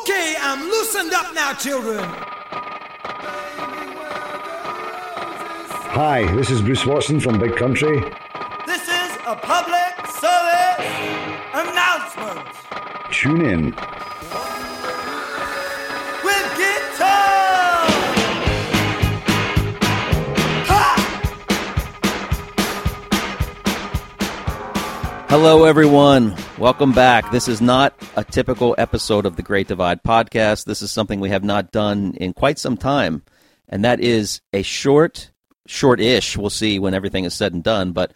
Okay, I'm loosened up now, children. Hi, this is Bruce Watson from Big Country. This is a public service announcement Tune in. with guitar. Ha! Hello, everyone. Welcome back. This is not a typical episode of the Great Divide podcast. This is something we have not done in quite some time, and that is a short, short-ish. We'll see when everything is said and done, but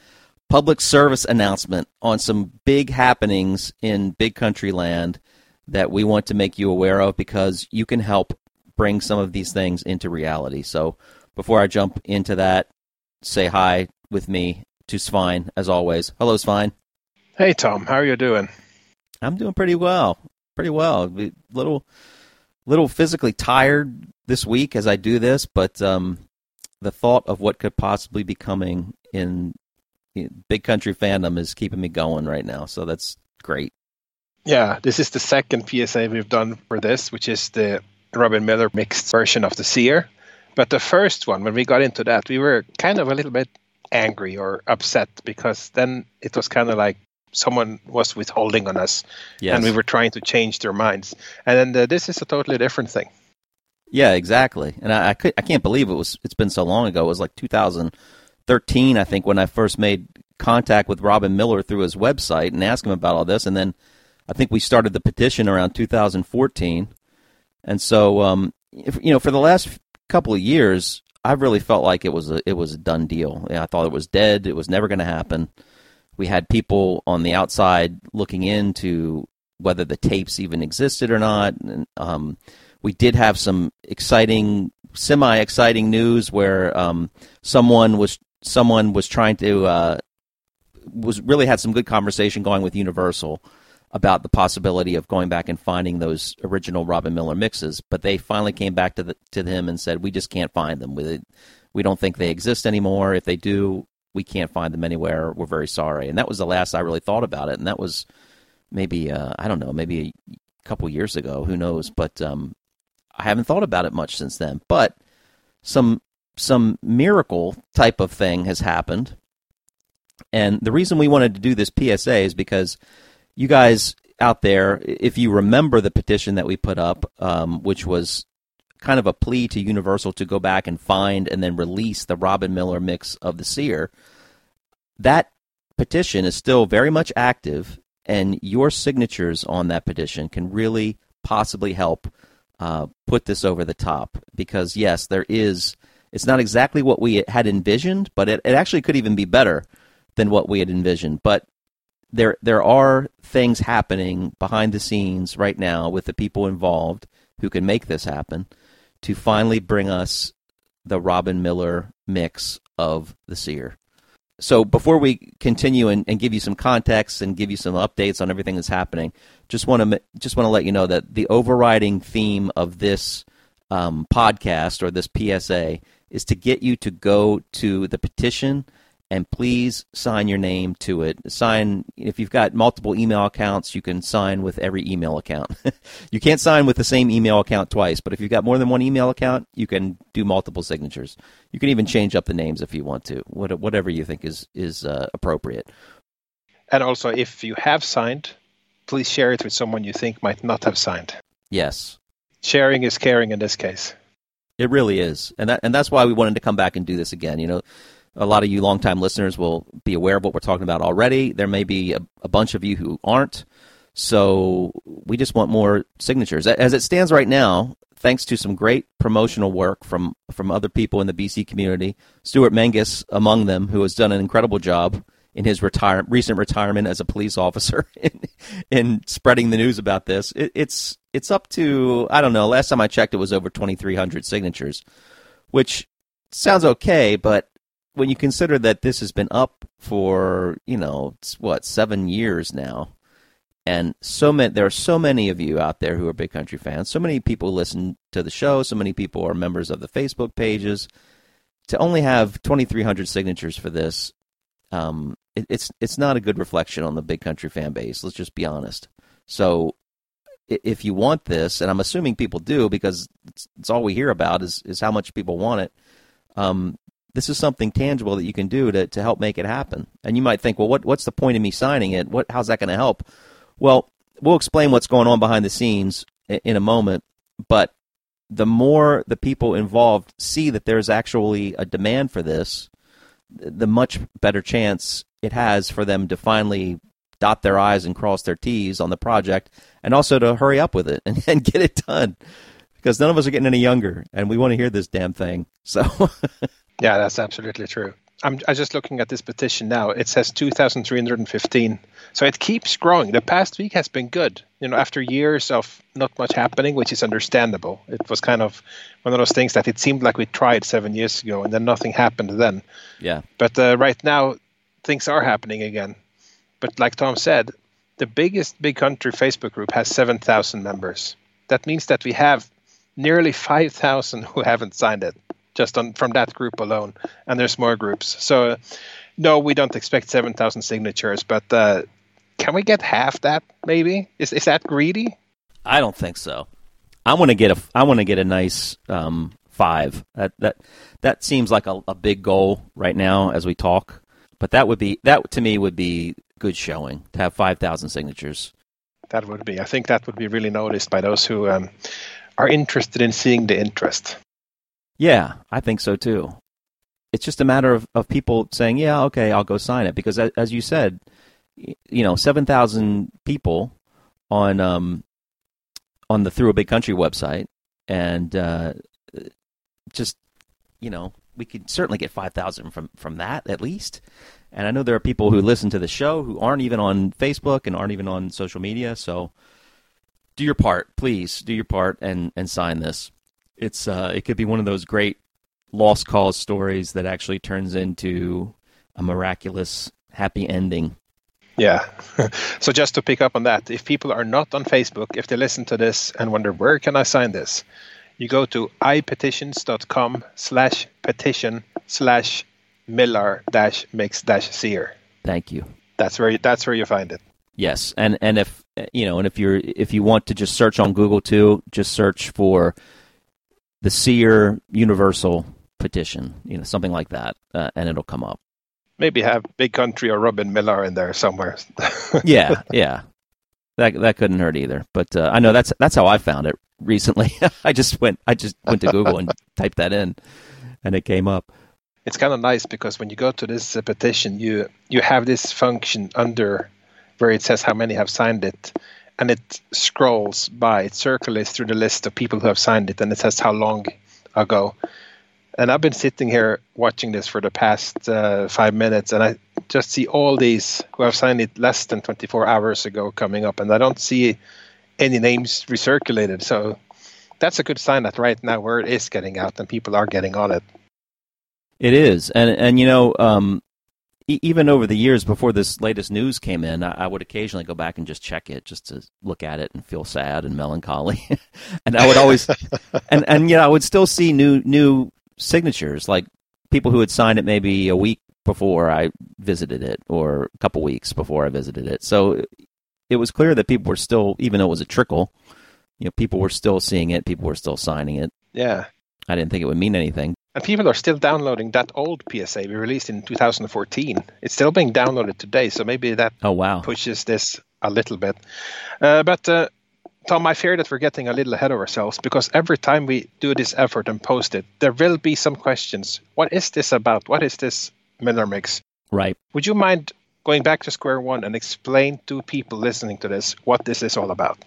public service announcement on some big happenings in big country land that we want to make you aware of because you can help bring some of these things into reality. So, before I jump into that, say hi with me to Svein as always. Hello, Svein. Hey Tom, how are you doing? I'm doing pretty well. Pretty well. A little little physically tired this week as I do this, but um, the thought of what could possibly be coming in, in big country fandom is keeping me going right now. So that's great. Yeah, this is the second PSA we've done for this, which is the Robin Millar mixed version of the Seer. But the first one, when we got into that, we were kind of a little bit angry or upset because then it was kind of like someone was withholding on us Yes. and we were trying to change their minds. And then uh, this is a totally different thing. Yeah, exactly. And I, I could I can't believe it was it's been so long ago. It was like 2013, I think, when I first made contact with Robin Millar through his website and asked him about all this. And then I think we started the petition around 2014. And so, um, if, you know, for the last couple of years, I've really felt like it was a it was a done deal. Yeah, I thought it was dead. It was never going to happen. We had people on the outside looking into whether the tapes even existed or not. And, um, we did have some exciting, semi-exciting news where um, someone was someone was trying to uh, was really had some good conversation going with Universal about the possibility of going back and finding those original Robin Millar mixes, but they finally came back to the, to him and said, "We just can't find them. We we don't think they exist anymore. If they do, we can't find them anywhere. We're very sorry." And that was the last I really thought about it, and that was maybe uh, I don't know, maybe a couple years ago. Who knows? But um, I haven't thought about it much since then. But some some miracle type of thing has happened, and the reason we wanted to do this PSA is because you guys out there, if you remember the petition that we put up, um, which was kind of a plea to Universal to go back and find and then release the Robin Millar mix of the Seer, that petition is still very much active, and your signatures on that petition can really possibly help uh, put this over the top. Because, yes, there is, it's not exactly what we had envisioned, but it, it actually could even be better than what we had envisioned. But there there are things happening behind the scenes right now with the people involved who can make this happen to finally bring us the Robin Millar mix of the Seer. So before we continue and, and give you some context and give you some updates on everything that's happening, just want to just want to let you know that the overriding theme of this um, podcast or this PSA is to get you to go to the petition and please sign your name to it. Sign if you've got multiple email accounts, you can sign with every email account. you can't sign with the same email account twice, but if you've got more than one email account, you can do multiple signatures. You can even change up the names if you want to, whatever you think is is uh, appropriate. And also, if you have signed, please share it with someone you think might not have signed. Yes, Sharing is caring in this case. It really is, and that and that's why we wanted to come back and do this again. You know, a lot of you longtime listeners will be aware of what we're talking about already. There may be a, a bunch of you who aren't, so we just want more signatures. As it stands right now, thanks to some great promotional work from from other people in the BC community, Stuart Menges among them, who has done an incredible job in his retire recent retirement as a police officer in, in spreading the news about this. It, it's it's up to I don't know. Last time I checked, it was over twenty three hundred signatures, which sounds okay, but when you consider that this has been up for you know what seven years now, and so many there are so many of you out there who are big country fans. So many people listen to the show. So many people are members of the Facebook pages. To only have twenty three hundred signatures for this, um, it, it's it's not a good reflection on the big country fan base. Let's just be honest. So if you want this, and I'm assuming people do because it's, it's all we hear about is is how much people want it. Um, this is something tangible that you can do to, to help make it happen. And you might think, well, what what's the point of me signing it? What how's that going to help? Well, we'll explain what's going on behind the scenes in, a moment. But the more the people involved see that there's actually a demand for this, the much better chance it has for them to finally dot their I's and cross their T's on the project and also to hurry up with it and, and get it done. Because none of us are getting any younger and we want to hear this damn thing. So, Yeah, that's absolutely true. I'm, I'm just looking at this petition now. It says 2,315. So it keeps growing. The past week has been good. You know, after years of not much happening, which is understandable. It was kind of one of those things that it seemed like we tried seven years ago and then nothing happened then. yeah. But uh, right now, things are happening again. But like Tom said, the biggest big country Facebook group has 7,000 members. That means that we have nearly 5,000 who haven't signed it just on from that group alone, and there's more groups. So, no, we don't expect 7,000 signatures, but uh, can we get half that? Maybe is is that greedy? I don't think so. I want to get a I want to get a nice um, five. That that that seems like a, a big goal right now as we talk. But that would be that to me would be good showing to have five thousand signatures. That would be. I think that would be really noticed by those who um, are interested in seeing the interest. Yeah, I think so too. It's just a matter of, of people saying, "Yeah, okay, I'll go sign it." Because as, you said, you know, seven thousand people on um on the Through a Big Country website, and uh, just you know, we could certainly get five thousand from from that at least. And I know there are people who listen to the show who aren't even on Facebook and aren't even on social media. So do your part, please. Do your part and and sign this it's uh, it could be one of those great lost cause stories that actually turns into a miraculous happy ending. Yeah. so just to pick up on that, if people are not on Facebook, if they listen to this and wonder where can I sign this, you go to ipetitions.com slash petition slash millar dash mix dash seer. Thank you. That's where you, that's where you find it. Yes, and and if you know, and if you're if you want to just search on Google too, just search for the Seer Universal Petition, you know, something like that, uh, and it'll come up. Maybe have Big Country or Robin Millar in there somewhere. Yeah, yeah, that that couldn't hurt either. But uh, I know that's that's how I found it recently. I just went I just went to Google and typed that in, and it came up. it's kind of nice because when you go to this uh, petition, you you have this function under where it says how many have signed it, and it scrolls by, it circulates through the list of people who have signed it, and it says how long ago. And I've been sitting here watching this for the past uh, five minutes, and I just see all these who have signed it less than 24 hours ago coming up, and I don't see any names recirculated. So that's a good sign that right now word is getting out and people are getting on it. It is, and and you know, um, e- even over the years before this latest news came in, I, I would occasionally go back and just check it, just to look at it and feel sad and melancholy. and I would always, and and yeah, I would still see new new signatures, like people who had signed it maybe a week before I visited it, or a couple weeks before I visited it. So it was clear that people were still, even though it was a trickle, you know, people were still seeing it, people were still signing it. Yeah. I didn't think it would mean anything. And people are still downloading that old PSA we released in 2014. It's still being downloaded today, so maybe that Oh wow! pushes this a little bit. Uh, but uh, Tom, I fear that we're getting a little ahead of ourselves because every time we do this effort and post it, there will be some questions. What is this about? What is this Millar Mix? Right. Would you mind going back to square one and explain to people listening to this what this is all about?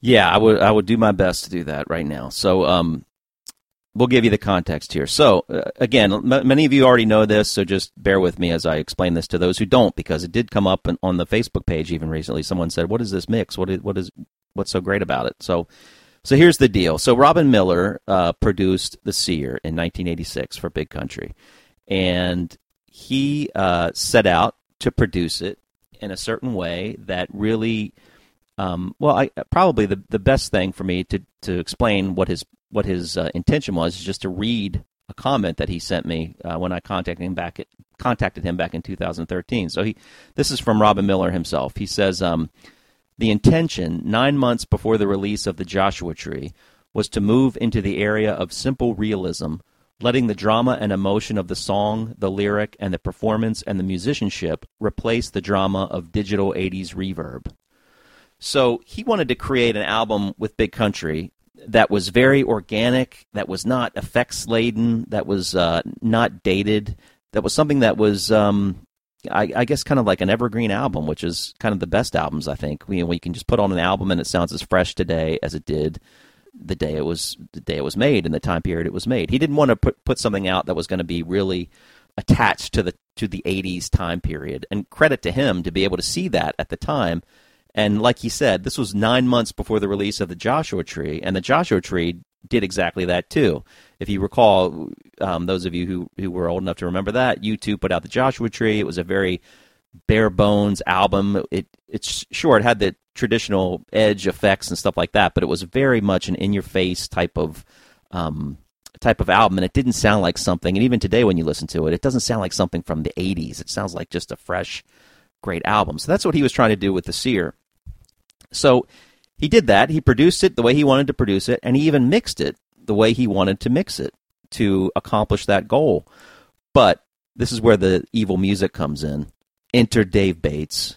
Yeah, I would I would do my best to do that right now. So um, we'll give you the context here. So uh, again, m- many of you already know this, so just bear with me as I explain this to those who don't, because it did come up on- on the Facebook page even recently. Someone said, "What is this mix? What is what is what's so great about it?" So. So here's the deal. So Robin Millar uh, produced The Seer in 1986 for Big Country, and he uh, set out to produce it in a certain way that really um, well, I, probably the, the best thing for me to, to explain what his what his uh, intention was is just to read a comment that he sent me uh, when I contacted him back at, contacted him back in 2013. So he this is from Robin Millar himself. He says. Um, The intention, nine months before the release of the Joshua Tree, was to move into the area of simple realism, letting the drama and emotion of the song, the lyric, and the performance and the musicianship replace the drama of digital 80s reverb. So he wanted to create an album with Big Country that was very organic, that was not effects laden, that was uh, not dated, that was something that was, um, I, I, guess, kind of like an evergreen album, which is kind of the best albums, I think. We, can just put on an album and it sounds as fresh today as it did the day it was the day it was made and the time period it was made. He didn't want to put put something out that was going to be really attached to the to the 80s time period. And credit to him to be able to see that at the time and like he said, this was nine months before the release of the Joshua Tree, and the Joshua Tree did exactly that too. If you recall, um, those of you who, who were old enough to remember that, U2 put out the Joshua Tree. It was a very bare bones album. It it's sure it had the traditional edge effects and stuff like that, but it was very much an in your face type of um, type of album, and it didn't sound like something. And even today, when you listen to it, it doesn't sound like something from the '80s. It sounds like just a fresh, great album. So that's what he was trying to do with the Seer. So he did that. He produced it the way he wanted to produce it, and he even mixed it the way he wanted to mix it to accomplish that goal. But this is where the evil music comes in. Enter Dave Bates.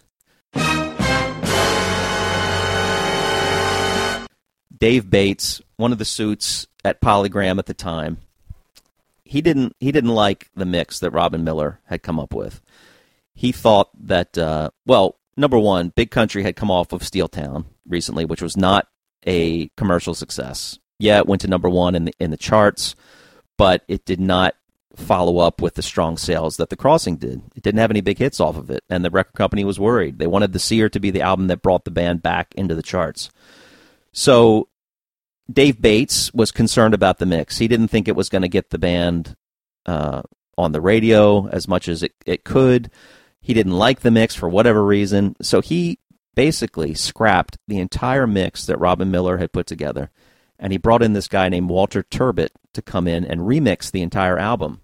Dave Bates, one of the suits at Polygram at the time, he didn't he didn't like the mix that Robin Millar had come up with. He thought that uh, well, number one, Big Country had come off of Steeltown recently, which was not a commercial success. Yeah, it went to number one in the in the charts, but it did not follow up with the strong sales that The Crossing did. It didn't have any big hits off of it, and the record company was worried. They wanted The Seer to be the album that brought the band back into the charts. So Dave Bates was concerned about the mix. He didn't think it was going to get the band uh, on the radio as much as it, it could. He didn't like the mix for whatever reason. So he basically scrapped the entire mix that Robin Millar had put together. And he brought in this guy named Walter Turbitt to come in and remix the entire album.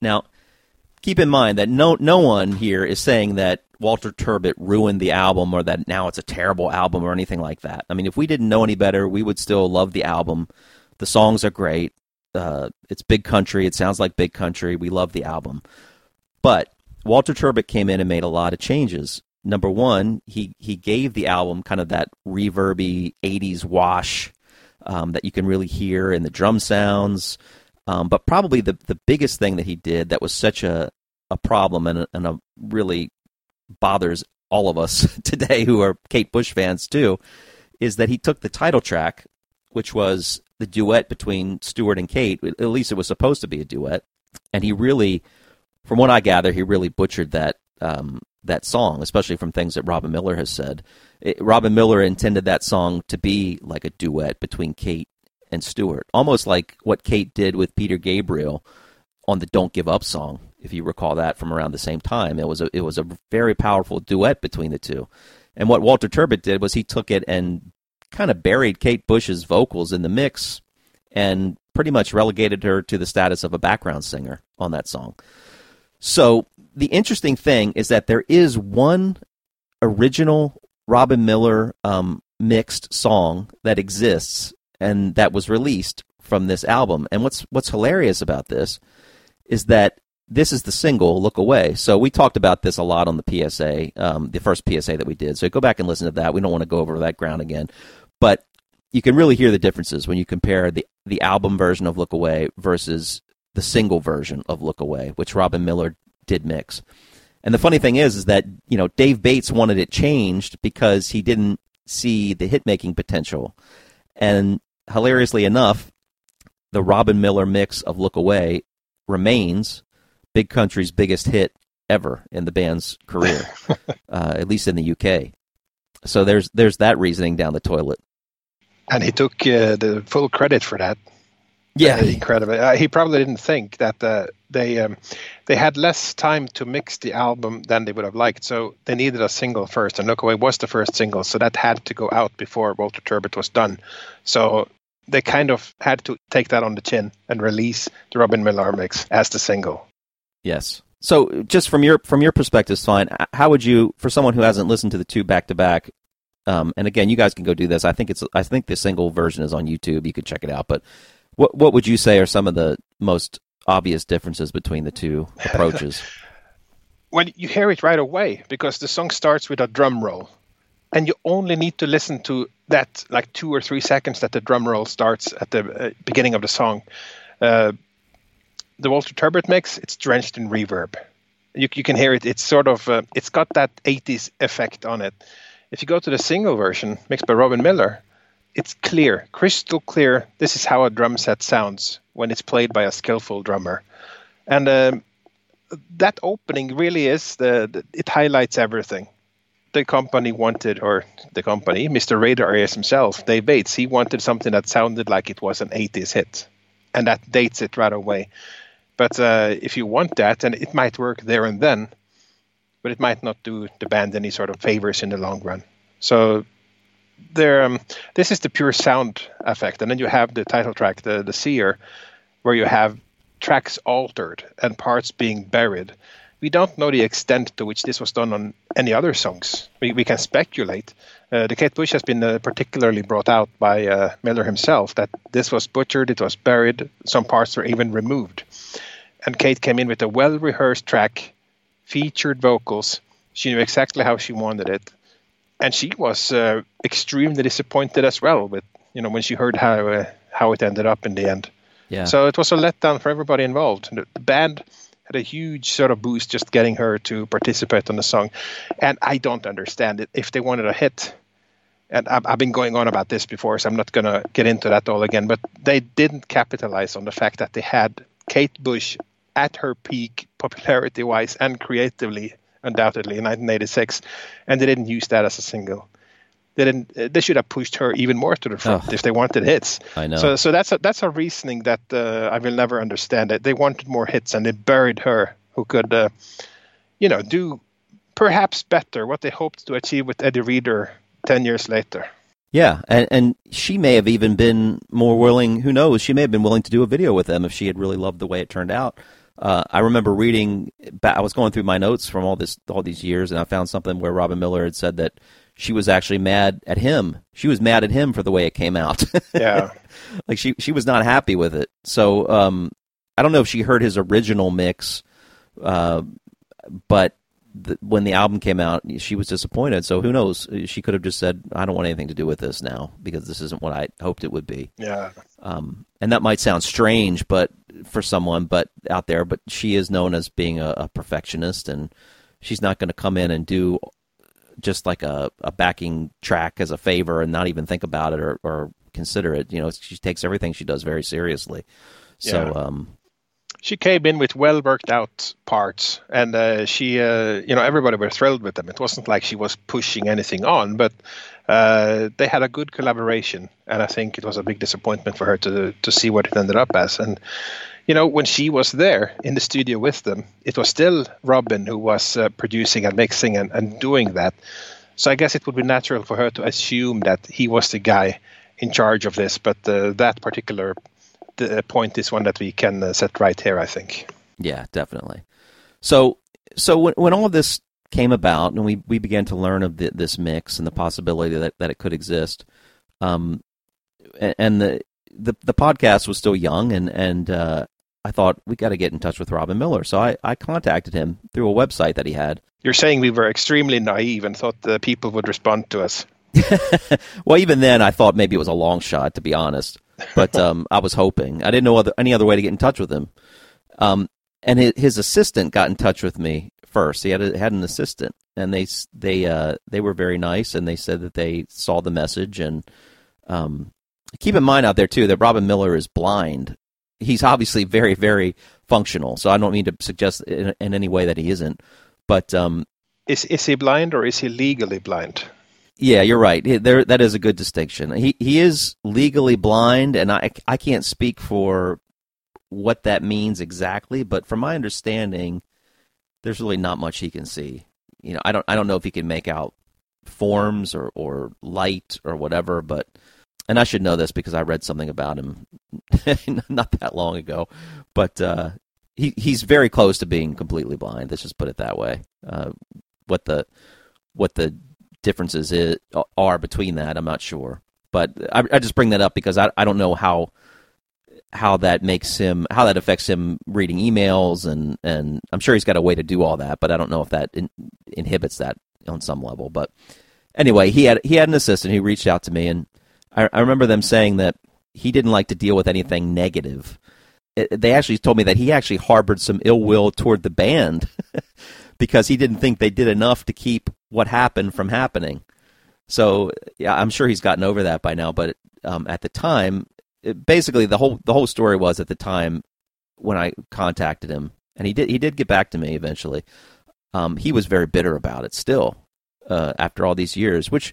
Now, keep in mind that no no one here is saying that Walter Turbitt ruined the album or that now it's a terrible album or anything like that. I mean, if we didn't know any better, we would still love the album. The songs are great. Uh, it's big country. It sounds like big country. We love the album. But Walter Turbitt came in and made a lot of changes. Number one, he he gave the album kind of that reverby '80s wash um, that you can really hear in the drum sounds. Um, but probably the the biggest thing that he did that was such a a problem and a, and a really bothers all of us today who are Kate Bush fans too, is that he took the title track, which was the duet between Stuart and Kate. At least it was supposed to be a duet, and he really from what I gather, he really butchered that um, that song, especially from things that Robin Millar has said. It, Robin Millar intended that song to be like a duet between Kate and Stuart, almost like what Kate did with Peter Gabriel on the "Don't Give Up" song. If you recall that from around the same time, it was a it was a very powerful duet between the two. And what Walter Turbitt did was he took it and kind of buried Kate Bush's vocals in the mix and pretty much relegated her to the status of a background singer on that song. So the interesting thing is that there is one original Robin Millar um, mixed song that exists and that was released from this album. And what's what's hilarious about this is that this is the single "Look Away." So we talked about this a lot on the PSA, um, the first PSA that we did. So go back and listen to that. We don't want to go over that ground again, but you can really hear the differences when you compare the the album version of "Look Away" versus the single version of Look Away, which Robin Millar did mix. And the funny thing is, is that you know Dave Bates wanted it changed because he didn't see the hit making potential. And hilariously enough, the Robin Millar mix of Look Away remains Big Country's biggest hit ever in the band's career, uh, at least in the UK. So there's there's that reasoning down the toilet. And he took uh, the full credit for that. Yeah, incredible. Uh, he probably didn't think that uh, they um, they had less time to mix the album than they would have liked, so they needed a single first. And Look Away was the first single, so that had to go out before Walter Turbitt was done. So they kind of had to take that on the chin and release the Robin Millar mix as the single. Yes. So just from your from your perspective, fine. How would you, for someone who hasn't listened to the two back to back, Um, and again, you guys can go do this. I think it's I think the single version is on YouTube. You could check it out. But what what would you say are some of the most obvious differences between the two approaches? Well, you hear it right away because the song starts with a drum roll, and you only need to listen to that like two or three seconds that the drum roll starts at the uh, beginning of the song. Uh, the Walter Turbitt mix, it's drenched in reverb. You, you can hear it. It's sort of uh, it's got that 80s effect on it. If you go to the single version mixed by Robin Millar, it's clear, crystal clear. This is how a drum set sounds when it's played by a skillful drummer, and um, that opening really is the, the, it highlights everything. The company wanted, or the company, Mr. Radar is himself, Dave Bates, he wanted something that sounded like it was an 80s hit, and that dates it right away. But uh, if you want that, and it might work there and then, but it might not do the band any sort of favors in the long run. So there, um, this is the pure sound effect, and then you have the title track, the the Seer, where you have tracks altered and parts being buried. We don't know the extent to which this was done on any other songs. We, we can speculate. Uh, the Kate Bush has been uh, particularly brought out by uh, Millar himself that this was butchered, it was buried, some parts were even removed. And Kate came in with a well rehearsed track, featured vocals. She knew exactly how she wanted it. And she was uh, extremely disappointed as well with, you know, when she heard how, uh, how it ended up in the end. Yeah. So it was a letdown for everybody involved. The band had a huge sort of boost just getting her to participate on the song, and I don't understand it. If they wanted a hit, and I've, I've been going on about this before, so I'm not going to get into that all again. But they didn't capitalize on the fact that they had Kate Bush at her peak popularity-wise and creatively, undoubtedly, in 1986, and they didn't use that as a single they didn't. They should have pushed her even more to the front Oh. if they wanted hits. I know. So, so that's a that's a reasoning that uh, I will never understand. It. They wanted more hits and they buried her, who could, uh, you know, do perhaps better what they hoped to achieve with Eddie Reader ten years later. Yeah, and and she may have even been more willing. Who knows? She may have been willing to do a video with them if she had really loved the way it turned out. Uh, I remember reading. I was going through my notes from all this all these years, and I found something where Robin Millar had said that she was actually mad at him. She was mad at him for the way it came out. Yeah, like she she was not happy with it. So um, I don't know if she heard his original mix, uh, but the, when the album came out, she was disappointed. So who knows? She could have just said, "I don't want anything to do with this now because this isn't what I hoped it would be." yeah, Um, and that might sound strange, but for someone, but out there, but she is known as being a, a perfectionist, and she's not going to come in and do just like a, a backing track as a favor and not even think about it or, or consider it. You know, she takes everything she does very seriously. So, Yeah. um, she came in with well worked out parts, and uh, she, uh, you know, everybody were thrilled with them. It wasn't like she was pushing anything on, but uh, they had a good collaboration, and I think it was a big disappointment for her to to see what it ended up as. And you know, when she was there in the studio with them, it was still Robin who was uh, producing and mixing and, and doing that. So I guess it would be natural for her to assume that he was the guy in charge of this, but uh, that particular the point is one that we can uh, set right here, I think. Yeah, definitely. So, so when, when all of this came about, and we, we began to learn of the, this mix and the possibility that, that it could exist, um, and the, the the podcast was still young, and and uh, I thought we got to get in touch with Robin Millar. So I, I contacted him through a website that he had. You're saying we were extremely naive and thought the people would respond to us. Well, even then, I thought maybe it was a long shot, to be honest. But um, I was hoping. I didn't know other, any other way to get in touch with him. Um, and his, assistant got in touch with me first. He had a, had an assistant, and they they uh, they were very nice, and they said that they saw the message. And um, keep in mind out there too that Robin Millar is blind. He's obviously very very functional. So I don't mean to suggest in, in any way that he isn't. But um, Is is he blind or is he legally blind? Yeah, you're right. There, that is a good distinction. He he is legally blind, and I I can't speak for what that means exactly, but from my understanding, there's really not much he can see. You know, I don't I don't know if he can make out forms or or light or whatever, but and I should know this because I read something about him not that long ago, but uh, he he's very close to being completely blind. Let's just put it that way. Uh, what the what the differences are between that. I'm not sure, but I, I just bring that up because I I don't know how how that makes him how that affects him reading emails and and I'm sure he's got a way to do all that, but I don't know if that in, inhibits that on some level. But anyway, he had he had an assistant who reached out to me, and I, I remember them saying that he didn't like to deal with anything negative. They actually told me that he actually harbored some ill will toward the band because he didn't think they did enough to keep what happened from happening. So yeah, I'm sure he's gotten over that by now. But um, at the time, it, basically the whole the whole story was at the time when I contacted him, and he did he did get back to me eventually. Um, he was very bitter about it still uh, after all these years, which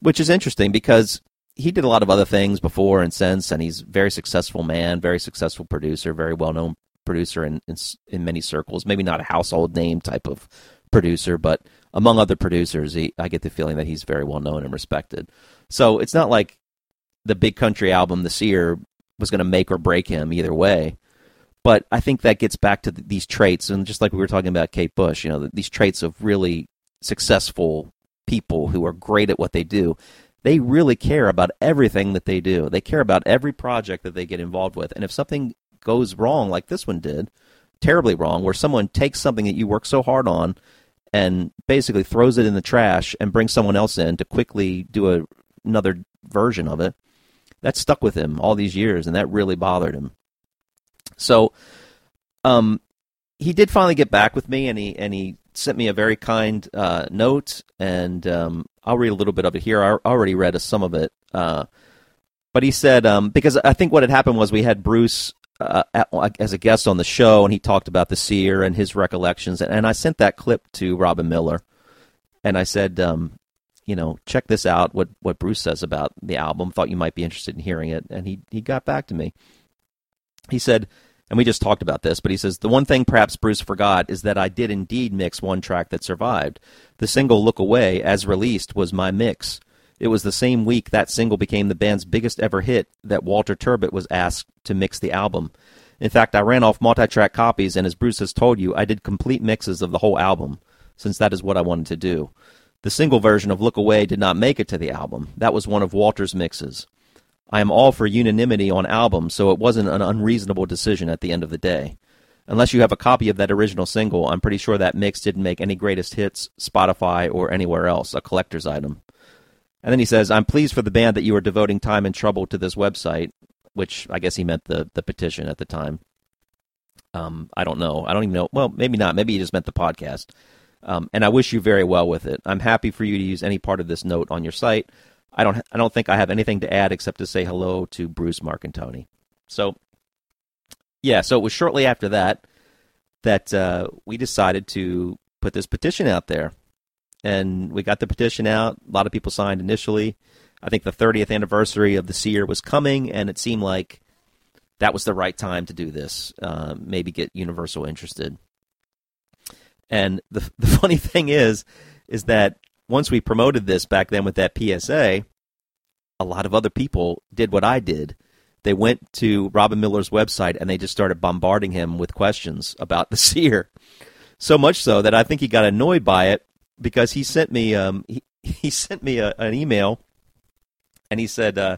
which is interesting because he did a lot of other things before and since, and he's a very successful man, very successful producer, very well known producer in, in in many circles. Maybe not a household name type of producer, but among other producers, he, I get the feeling that he's very well known and respected. So it's not like the big country album, The Seer, was going to make or break him either way. But I think that gets back to these traits, and just like we were talking about Kate Bush, you know, these traits of really successful people who are great at what they do. They really care about everything that they do. They care about every project that they get involved with. And if something goes wrong, like this one did, terribly wrong, where someone takes something that you work so hard on and basically throws it in the trash and brings someone else in to quickly do a, another version of it, that stuck with him all these years, and that really bothered him. So, um, he did finally get back with me, and he and he sent me a very kind uh, note, and um, I'll read a little bit of it here. I already read some of it, uh, but he said um, because I think what had happened was we had Bruce uh, as a guest on the show, and he talked about the seer and his recollections, and, I sent that clip to Robin Millar, and I said, um, you know, check this out. What what Bruce says about the album. Thought you might be interested in hearing it, and he he got back to me. He said, and we just talked about this, but he says the one thing perhaps Bruce forgot is that I did indeed mix one track that survived. The single "Look Away," as released, was my mix. It was the same week that single became the band's biggest ever hit that Walter Turbitt was asked to mix the album. In fact, I ran off multi-track copies, and as Bruce has told you, I did complete mixes of the whole album, since that is what I wanted to do. The single version of Look Away did not make it to the album. That was one of Walter's mixes. I am all for unanimity on albums, so it wasn't an unreasonable decision at the end of the day. Unless you have a copy of that original single, I'm pretty sure that mix didn't make any greatest hits, Spotify, or anywhere else, a collector's item. And then he says, I'm pleased for the band that you are devoting time and trouble to this website, which I guess he meant the, the petition at the time. Um, I don't know. I don't even know. Well, maybe not. Maybe he just meant the podcast. Um, and I wish you very well with it. I'm happy for you to use any part of this note on your site. I don't. I don't think I have anything to add except to say hello to Bruce, Mark, and Tony. So, yeah. So it was shortly after that that uh, we decided to put this petition out there, and we got the petition out. A lot of people signed initially. I think the 30th anniversary of the Seer was coming, and it seemed like that was the right time to do this. Uh, maybe get Universal interested. And the the funny thing is, is that once we promoted this back then with that PSA, a lot of other people did what I did. They went to Robin Millar's website and they just started bombarding him with questions about the seer. So much so that I think he got annoyed by it because he sent me um, he, he sent me a, an email and he said uh,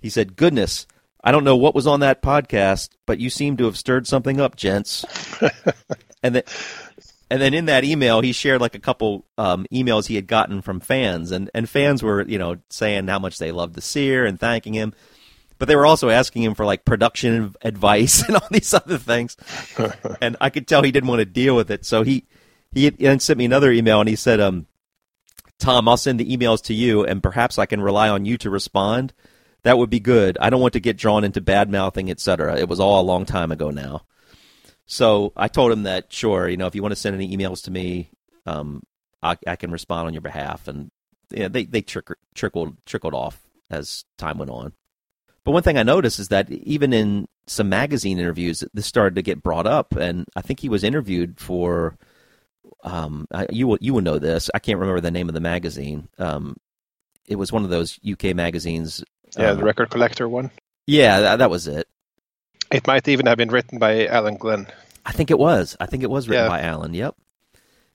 he said goodness I don't know what was on that podcast but you seem to have stirred something up gents and then and then in that email, he shared like a couple um, emails he had gotten from fans, and, and fans were you know saying how much they loved the seer and thanking him, but they were also asking him for like production advice and all these other things, and I could tell he didn't want to deal with it. So he he then sent me another email and he said, um, "Tom, I'll send the emails to you, and perhaps I can rely on you to respond. That would be good. I don't want to get drawn into bad mouthing, etc. It was all a long time ago now." So I told him that sure, you know, if you want to send any emails to me, um, I, I can respond on your behalf, and they they trick, trickled trickled off as time went on. But one thing I noticed is that even in some magazine interviews, this started to get brought up, and I think he was interviewed for. Um, you will you will know this. I can't remember the name of the magazine. Um, it was one of those UK magazines. Yeah, uh, the record collector one. Yeah, that, that was it. It might even have been written by Alan Glenn. I think it was. I think it was written Yeah. by Alan. Yep.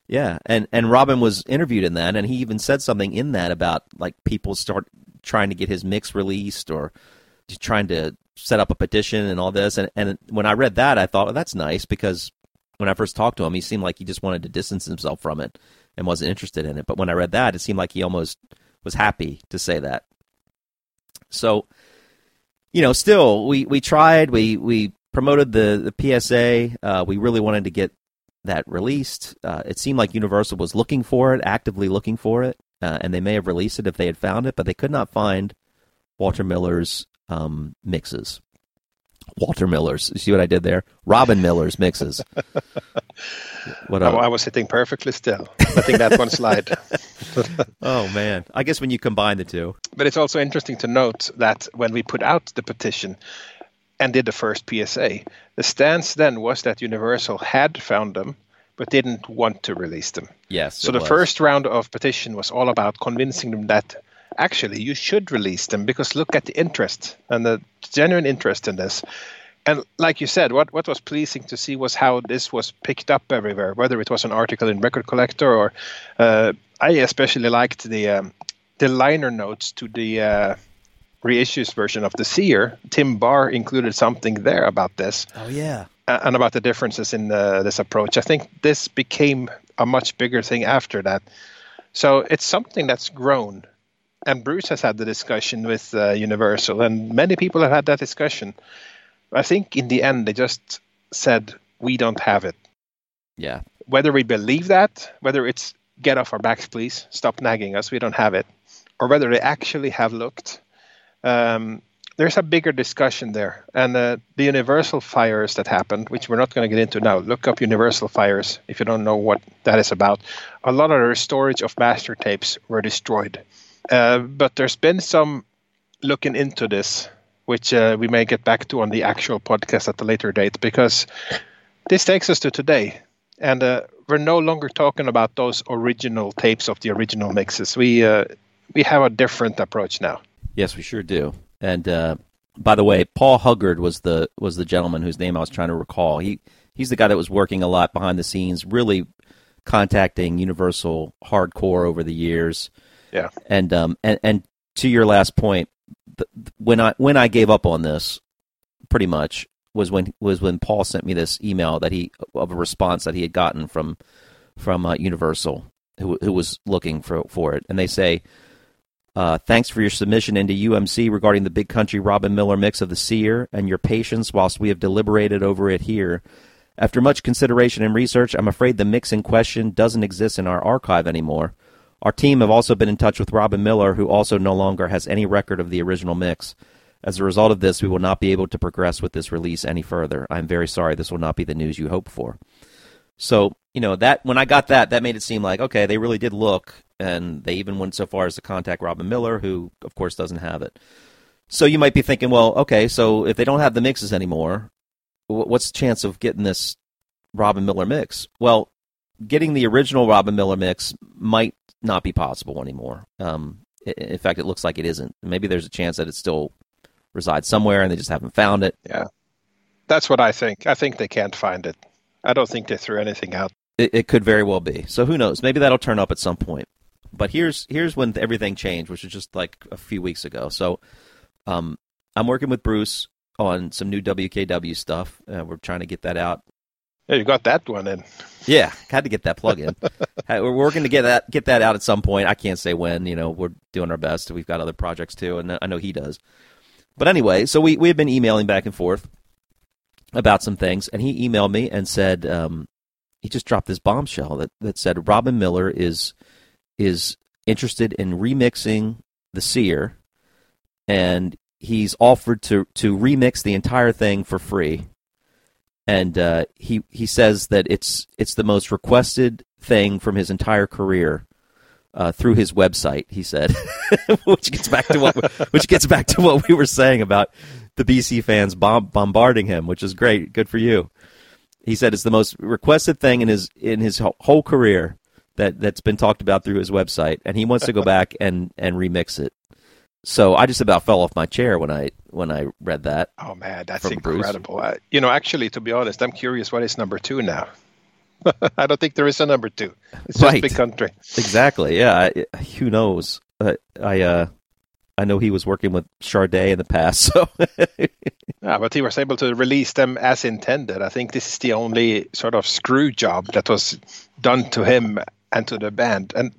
Yeah, and and Robin was interviewed in that, and he even said something in that about like people start trying to get his mix released or trying to set up a petition and all this. And and when I read that, I thought, oh, that's nice because when I first talked to him, he seemed like he just wanted to distance himself from it and wasn't interested in it. But when I read that, it seemed like he almost was happy to say that. So, you know, still we we tried, we we promoted the the PSA. Uh, we really wanted to get that released. Uh, it seemed like Universal was looking for it, actively looking for it, uh, and they may have released it if they had found it, but they could not find Walter Millar's um, mixes. Walter Millar's. See what I did there? Robin Millar's mixes. What I, I was sitting perfectly still, letting that one slide. oh man! I guess when you combine the two. But it's also interesting to note that when we put out the petition and did the first PSA, the stance then was that Universal had found them but didn't want to release them. Yes. So the was. first round of petition was all about convincing them that actually you should release them because look at the interest and the genuine interest in this. And like you said, what, what was pleasing to see was how this was picked up everywhere, whether it was an article in Record Collector or uh, I especially liked the um, the liner notes to the uh, reissues version of the Seer. Tim Barr included something there about this. Oh yeah, and about the differences in uh, this approach. I think this became a much bigger thing after that. So it's something that's grown. And Bruce has had the discussion with uh, Universal, and many people have had that discussion. I think in the end, they just said, we don't have it. Yeah. Whether we believe that, whether it's get off our backs, please, stop nagging us, we don't have it, or whether they actually have looked, um, there's a bigger discussion there. And uh, the Universal fires that happened, which we're not going to get into now, look up Universal fires if you don't know what that is about. A lot of the storage of master tapes were destroyed. Uh, but there's been some looking into this, which uh, we may get back to on the actual podcast at a later date, because this takes us to today. And uh, we're no longer talking about those original tapes of the original mixes. We uh, we have a different approach now. Yes, we sure do. And uh, by the way, Paul Huggard was the was the gentleman whose name I was trying to recall. He he's the guy that was working a lot behind the scenes, really contacting Universal hardcore over the years. Yeah. And um and and to your last point, when I when I gave up on this, pretty much was when was when Paul sent me this email that he of a response that he had gotten from from uh, Universal who who was looking for for it, and they say uh, thanks for your submission into UMC regarding the Big Country Robin Millar mix of the Seer and your patience whilst we have deliberated over it here. After much consideration and research, I'm afraid the mix in question doesn't exist in our archive anymore. Our team have also been in touch with Robin Millar, who also no longer has any record of the original mix. As a result of this, we will not be able to progress with this release any further. I'm very sorry this will not be the news you hope for. So, you know, that when I got that, that made it seem like, okay, they really did look and they even went so far as to contact Robin Millar, who of course doesn't have it. So you might be thinking, well, okay, so if they don't have the mixes anymore, what's the chance of getting this Robin Millar mix? Well, getting the original Robin Millar mix might not be possible anymore. Um, in fact, it looks like it isn't. Maybe there's a chance that it still resides somewhere and they just haven't found it. Yeah, that's what I think. I think they can't find it. I don't think they threw anything out. It, it could very well be. So who knows? Maybe that'll turn up at some point. But here's here's when everything changed, which was just like a few weeks ago. So, um, I'm working with Bruce on some new WKW stuff. Uh, we're trying to get that out. Yeah, you got that one in. Yeah, had to get that plug in. we're working to get that get that out at some point. I can't say when. You know, we're doing our best. We've got other projects too, and I know he does. But anyway, so we we have been emailing back and forth about some things, and he emailed me and said um, he just dropped this bombshell that that said Robin Millar is is interested in remixing the Seer, and he's offered to to remix the entire thing for free. And uh, he he says that it's it's the most requested thing from his entire career uh, through his website. He said, which gets back to what which gets back to what we were saying about the BC fans bomb- bombarding him, which is great. Good for you. He said it's the most requested thing in his in his whole career that that's been talked about through his website, and he wants to go back and and remix it. So I just about fell off my chair when I when I read that. Oh man, that's incredible. I, you know, actually, to be honest, I'm curious what is number two now. I don't think there is a number two. It's Right. just big country. Exactly. Yeah. I, who knows? Uh, I uh, I know he was working with Sade in the past, so Yeah, but he was able to release them as intended. I think this is the only sort of screw job that was done to him and to the band. And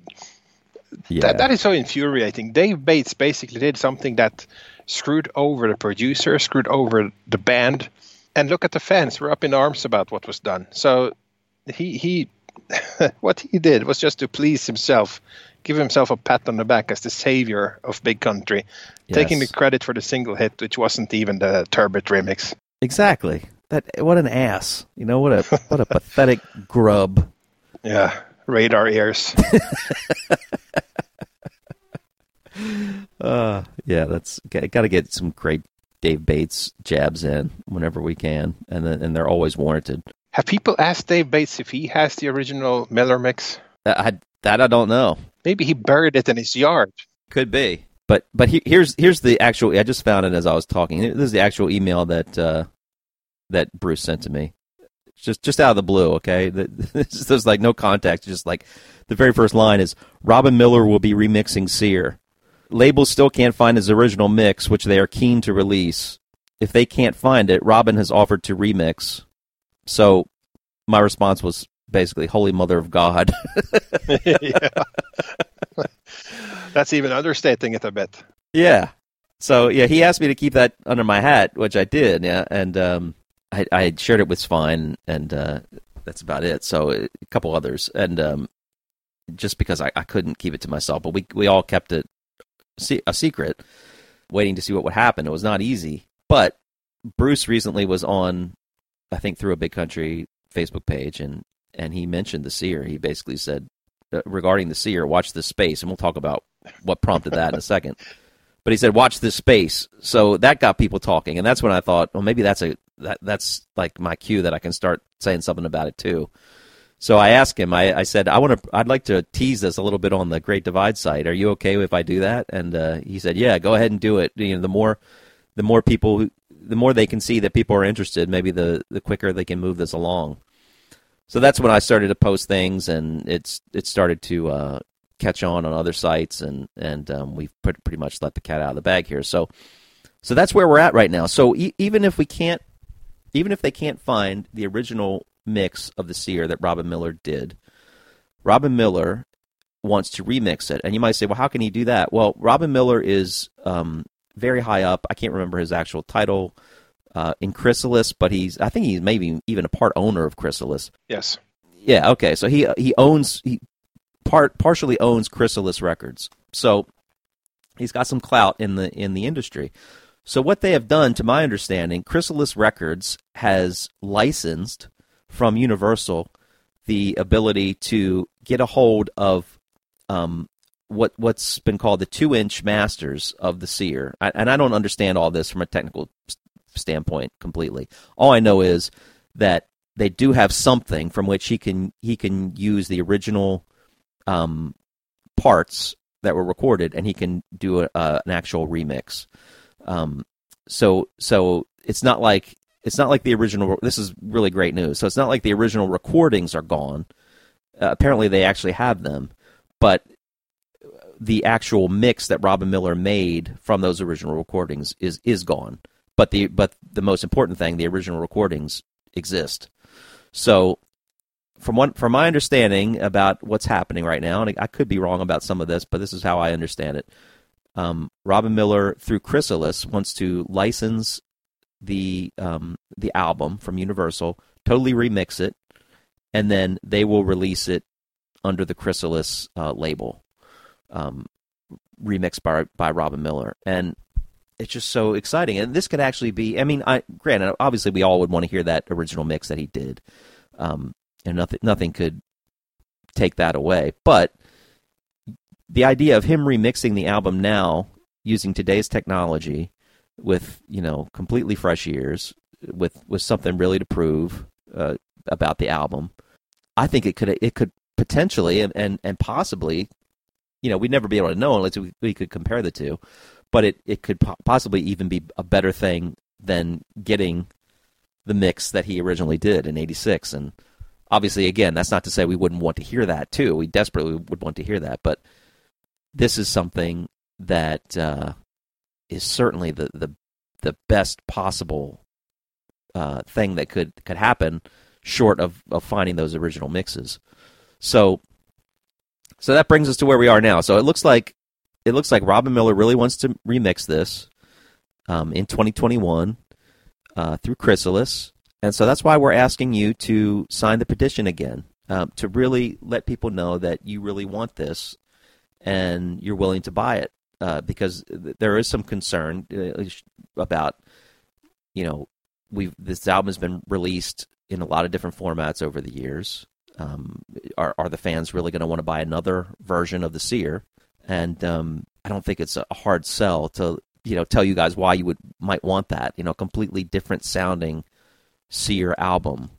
yeah. that, that is so infuriating. Dave Bates basically did something that screwed over the producer, screwed over the band, and look at the fans were up in arms about what was done. So he he what he did was just to please himself, give himself a pat on the back as the savior of big country, taking the credit for the single hit, which wasn't even the Turbitt remix. exactly. That what an ass. You know what a what a pathetic grub. Yeah, radar ears. Uh, yeah, that's got to get some great Dave Bates jabs in whenever we can, and then, and they're always warranted. Have people asked Dave Bates if he has the original Millar mix? That I, that I don't know. Maybe he buried it in his yard. Could be, but but he, here's here's the actual. I just found it as I was talking. This is the actual email that uh, that Bruce sent to me, just just out of the blue. Okay, there's like no context. Just like the very first line is Robin Millar will be remixing Seer. Labels still can't find his original mix, which they are keen to release. If they can't find it, Robin has offered to remix. So my response was basically, "Holy Mother of God." yeah. That's even understating it a bit. Yeah. So yeah, he asked me to keep that under my hat, which I did. Yeah, and um, I, shared it with Svein, and uh, that's about it. So a couple others, and um, just because I, I couldn't keep it to myself, but we we all kept it a secret, waiting to see what would happen. It was not easy, but Bruce recently was on, I think, through a big country Facebook page, and and he mentioned the seer. He basically said uh, regarding the seer, watch this space, and we'll talk about what prompted that in a second. But he said, "Watch this space." So that got people talking, and that's when I thought, well, maybe that's a that that's like my cue that I can start saying something about it too. So I asked him. I, I said, "I want to. I'd like to tease this a little bit on the Great Divide site. Are you okay if I do that?" And uh, he said, "Yeah, go ahead and do it. You know, the more the more people, the more they can see that people are interested, maybe the the quicker they can move this along." So that's when I started to post things, and it's it started to uh, catch on on other sites, and and um, we've put, pretty much let the cat out of the bag here. So so that's where we're at right now. So e- even if we can't, even if they can't find the original mix of the Seer that Robin Millar did, Robin Millar wants to remix it, and you might say, well, how can he do that? Well, Robin Millar is um, very high up. I can't remember his actual title. Uh, in Chrysalis, but he's I think he's maybe even a part owner of Chrysalis. Yes. Yeah, okay. So he he owns he part partially owns Chrysalis Records. So he's got some clout in the in the industry. So what they have done, to my understanding, Chrysalis Records has licensed from Universal the ability to get a hold of um, what what's been called the two inch masters of the Seer. I, and I don't understand all this from a technical standpoint completely. All I know is that they do have something from which he can he can use the original um, parts that were recorded, and he can do a, uh, an actual remix. Um, so so it's not like it's not like the original. This is really great news. So it's not like the original recordings are gone. Uh, apparently, they actually have them, but the actual mix that Robin Millar made from those original recordings is is gone. But the but the most important thing, the original recordings exist. So from what from my understanding about what's happening right now, and I could be wrong about some of this, but this is how I understand it. Um, Robin Millar through Chrysalis wants to license the um, the album from Universal, totally remix it, and then they will release it under the Chrysalis uh, label, um, remixed by by Robin Millar, and it's just so exciting. And this could actually be. I mean, I granted, obviously, we all would want to hear that original mix that he did, um, and nothing nothing could take that away. But the idea of him remixing the album now using today's technology with you know completely fresh ears with with something really to prove uh, about the album i think it could it could potentially and, and and possibly you know we'd never be able to know unless we, we could compare the two but it it could po- possibly even be a better thing than getting the mix that he originally did in 86 and obviously, again, that's not to say we wouldn't want to hear that too. We desperately would want to hear that, but this is something that uh, is certainly the the the best possible uh, thing that could could happen, short of of finding those original mixes. So, so that brings us to where we are now. So it looks like it looks like Robin Millar really wants to remix this um, in 2021 uh, through Chrysalis, and so that's why we're asking you to sign the petition again um, to really let people know that you really want this and you're willing to buy it uh, because there is some concern uh, about you know we've this album has been released in a lot of different formats over the years. Um, are are the fans really going to want to buy another version of the Seer? And um, I don't think it's a hard sell to you know tell you guys why you would might want that. You know, completely different sounding Seer album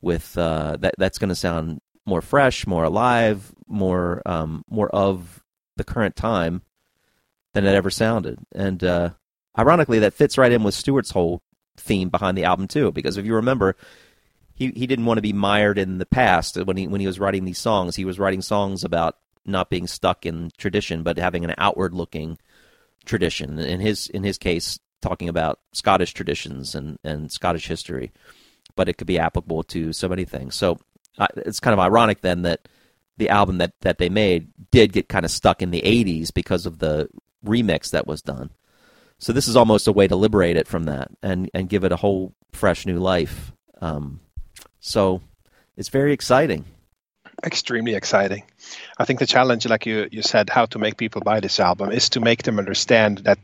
with uh, that that's going to sound more fresh, more alive, more um, more of the current time than it ever sounded. And uh, ironically, that fits right in with Stuart's whole theme behind the album too. Because if you remember, he he didn't want to be mired in the past when he when he was writing these songs. He was writing songs about not being stuck in tradition, but having an outward looking tradition. In his in his case, talking about Scottish traditions and and Scottish history, but it could be applicable to so many things. So uh, it's kind of ironic then that the album that that they made did get kind of stuck in the 80s because of the remix that was done. So this is almost a way to liberate it from that and and give it a whole fresh new life. Um, so it's very exciting. Extremely exciting. I think the challenge, like you, you said, how to make people buy this album is to make them understand that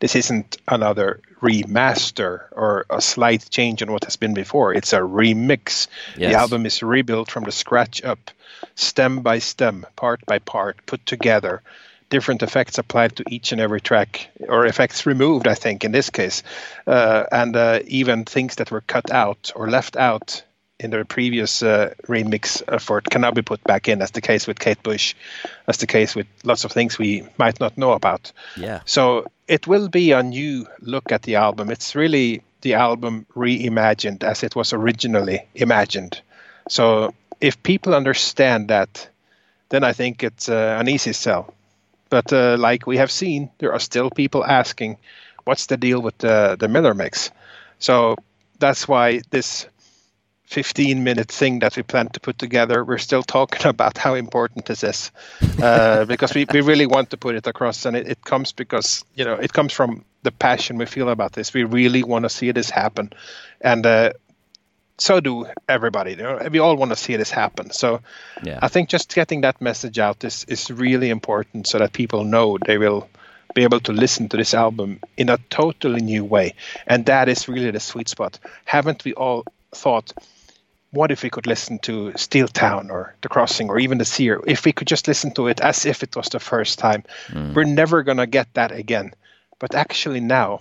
this isn't another remaster or a slight change on what has been before. It's a remix. Yes. The album is rebuilt from the scratch up, stem by stem, part by part, put together. Different effects applied to each and every track, or effects removed, I think, in this case. Uh, and uh, even things that were cut out or left out in the previous uh, remix effort can now be put back in, as the case with Kate Bush, as the case with lots of things we might not know about. Yeah. So it will be a new look at the album. It's really the album reimagined as it was originally imagined. So if people understand that, then I think it's uh, an easy sell. But uh, like we have seen, there are still people asking, what's the deal with the, the Millar mix? So that's why this 15 minute thing that we plan to put together, we're still talking about how important this is uh, because we, we really want to put it across. And it, it comes because, you know, it comes from the passion we feel about this. We really want to see this happen. And uh, so do everybody. You know, we all want to see this happen. So Yeah. I think just getting that message out is, is really important so that people know they will be able to listen to this album in a totally new way. And that is really the sweet spot. Haven't we all thought, what if we could listen to Steeltown or The Crossing or even The Seer? If we could just listen to it as if it was the first time, we're never going to get that again. But actually, now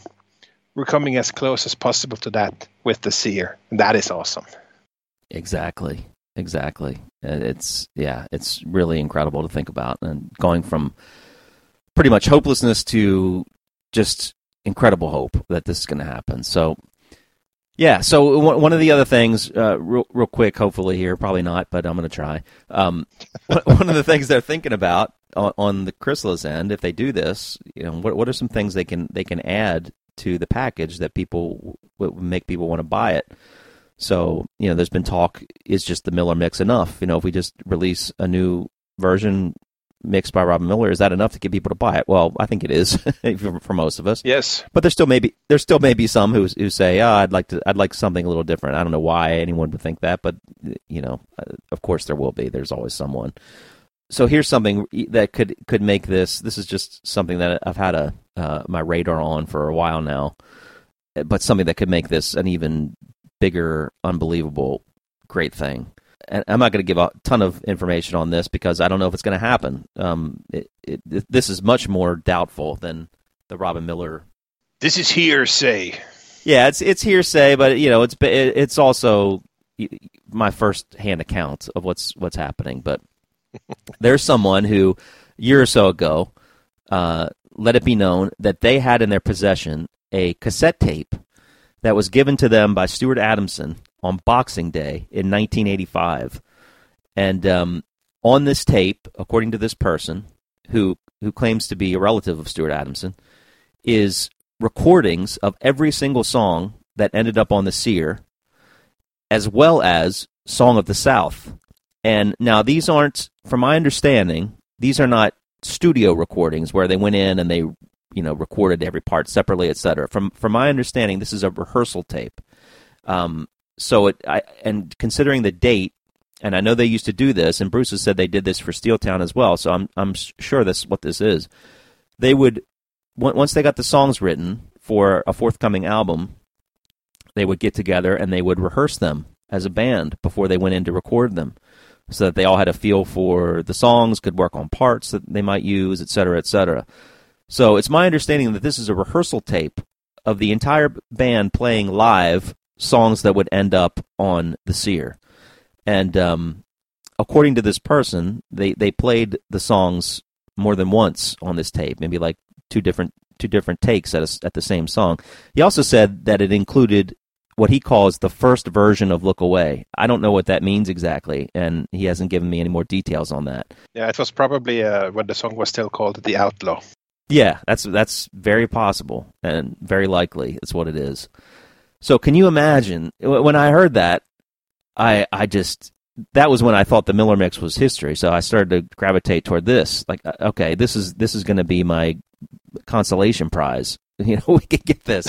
we're coming as close as possible to that with The Seer. And that is awesome. Exactly. Exactly. Uh, It's yeah, it's really incredible to think about and going from pretty much hopelessness to just incredible hope that this is going to happen. So yeah, so one of the other things, uh, real, real quick, hopefully here, probably not, but I'm going to try. Um, one of the things they're thinking about on, on the Chrysalis end, if they do this, you know, what what are some things they can they can add to the package that people would make people want to buy it? So, you know, there's been talk is just the Millar mix enough? You know, if we just release a new version mixed by Robin Millar, is that enough to get people to buy it? Well, I think it is for, most of us. Yes. But there still may be there still may be some who who say, "Oh, I'd like to I'd like something a little different." I don't know why anyone would think that, but you know, uh, of course there will be. There's always someone. So here's something that could could make this. This is just something that I've had a uh, my radar on for a while now, but something that could make this an even bigger, unbelievable, great thing. And I'm not going to give a ton of information on this because I don't know if it's going to happen. Um, it, it, this is much more doubtful than the Robin Millar This is hearsay. yeah, it's it's hearsay, but you know, it's it's also my first hand account of what's what's happening. But there's someone who a year or so ago uh, let it be known that they had in their possession a cassette tape that was given to them by Stuart Adamson on Boxing Day in 1985. And um, on this tape, according to this person who who claims to be a relative of Stuart Adamson, is recordings of every single song that ended up on the Seer, as well as Song of the South. And now these aren't, from my understanding, these are not studio recordings where they went in and they, you know, recorded every part separately, etc. From from my understanding, this is a rehearsal tape. Um, so it, I, and considering the date, and I know they used to do this, and Bruce has said they did this for Steeltown as well. So I'm I'm sure that's what this is. They would once they got the songs written for a forthcoming album, they would get together and they would rehearse them as a band before they went in to record them, so that they all had a feel for the songs, could work on parts that they might use, et cetera, et cetera. So it's my understanding that this is a rehearsal tape of the entire band playing live songs that would end up on the Seer. And um, according to this person, they, they played the songs more than once on this tape, maybe like two different two different takes at a, at the same song. He also said that it included what he calls the first version of "Look Away." I don't know what that means exactly, and he hasn't given me any more details on that. Yeah, it was probably uh, when the song was still called "The Outlaw." Yeah, that's that's very possible and very likely. It's what it is. So, can you imagine when I heard that? I I just that was when I thought the Millar mix was history. So I started to gravitate toward this. Like, uh, okay, this is this is going to be my consolation prize. You know, we could get this.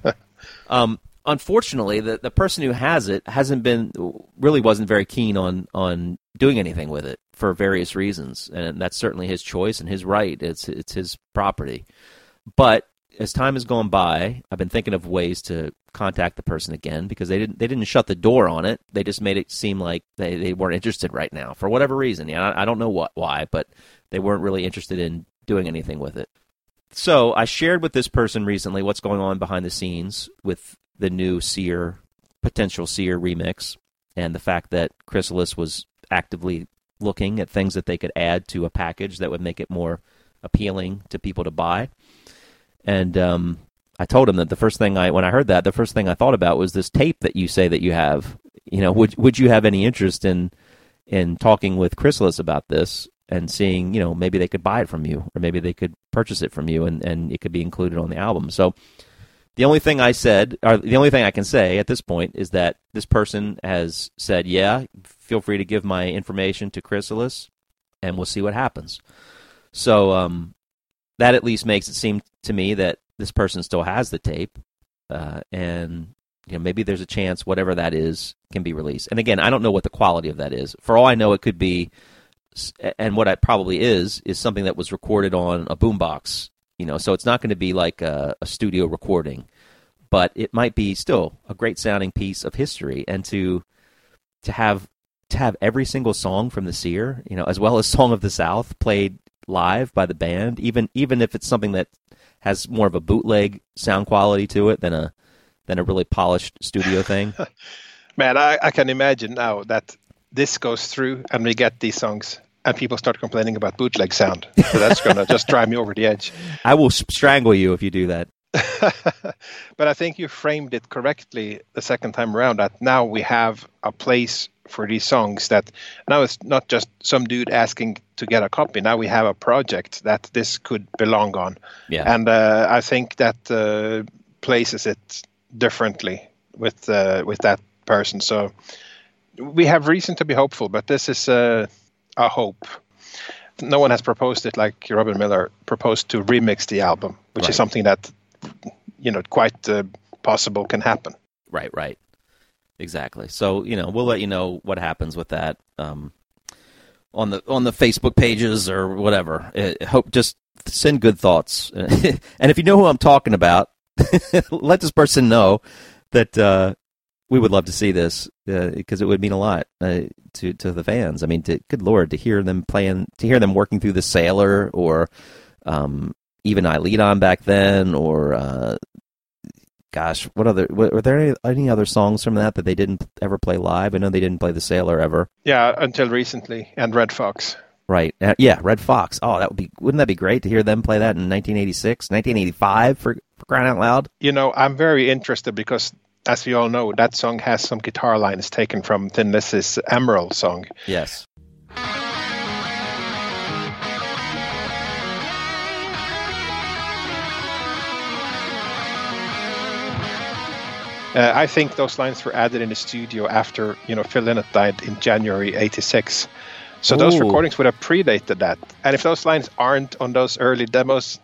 um, unfortunately, the the person who has it hasn't been really wasn't very keen on on doing anything with it for various reasons, and that's certainly his choice and his right. It's it's his property. But as time has gone by, I've been thinking of ways to contact the person again because they didn't they didn't shut the door on it. They just made it seem like they, they weren't interested right now for whatever reason. Yeah, I, I don't know what why, but they weren't really interested in doing anything with it. So I shared with this person recently what's going on behind the scenes with the new Seer potential Seer remix and the fact that Chrysalis was actively looking at things that they could add to a package that would make it more appealing to people to buy. And um, I told him that the first thing I, when I heard that, the first thing I thought about was this tape that you say that you have. You know, would would you have any interest in in talking with Chrysalis about this and seeing, you know, maybe they could buy it from you or maybe they could purchase it from you and and it could be included on the album. So the only thing I said, or the only thing I can say at this point is that this person has said, "Yeah, feel free to give my information to Chrysalis, and we'll see what happens." So um, that at least makes it seem to me that this person still has the tape, uh, and you know maybe there's a chance whatever that is can be released. And again, I don't know what the quality of that is. For all I know, it could be, and what it probably is, is something that was recorded on a boombox. You know, so it's not going to be like a, a studio recording, but it might be still a great sounding piece of history. And to to have to have every single song from the Seer, you know, as well as Song of the South played live by the band, even even if it's something that has more of a bootleg sound quality to it than a than a really polished studio thing. Man, I, I can imagine now that this goes through and we get these songs and people start complaining about bootleg sound. So that's going to just drive me over the edge. I will strangle you if you do that. but I think you framed it correctly the second time around that now we have a place for these songs that now it's not just some dude asking to get a copy. Now we have a project that this could belong on. Yeah. And uh, I think that uh, places it differently with uh, with that person. So we have reason to be hopeful, but this is uh, a hope. No one has proposed it like Robin Millar proposed to remix the album, which Right. is something that you know quite uh, possible can happen. Right, right. Exactly. So, you know, we'll let you know what happens with that um, on the on the Facebook pages or whatever. Uh, hope just send good thoughts. and if you know who I'm talking about, let this person know that uh, we would love to see this because it would mean a lot uh, to to the fans. I mean, to, good lord, to hear them playing, to hear them working through the Sailor or um, even Eiledon back then, or uh, gosh, what other were there any, any other songs from that that they didn't ever play live? I know they didn't play the Sailor ever. Yeah, until recently, and Red Fox. Right. Uh, yeah, Red Fox. Oh, that would be wouldn't that be great to hear them play that in 1986, 1985 for, for crying out loud? You know, I'm very interested because as we all know, that song has some guitar lines taken from Thin Lizzy's Emerald song. Yes. Uh, I think those lines were added in the studio after you know Phil Lynott died in January '86. So those recordings would have predated that. And if those lines aren't on those early demos,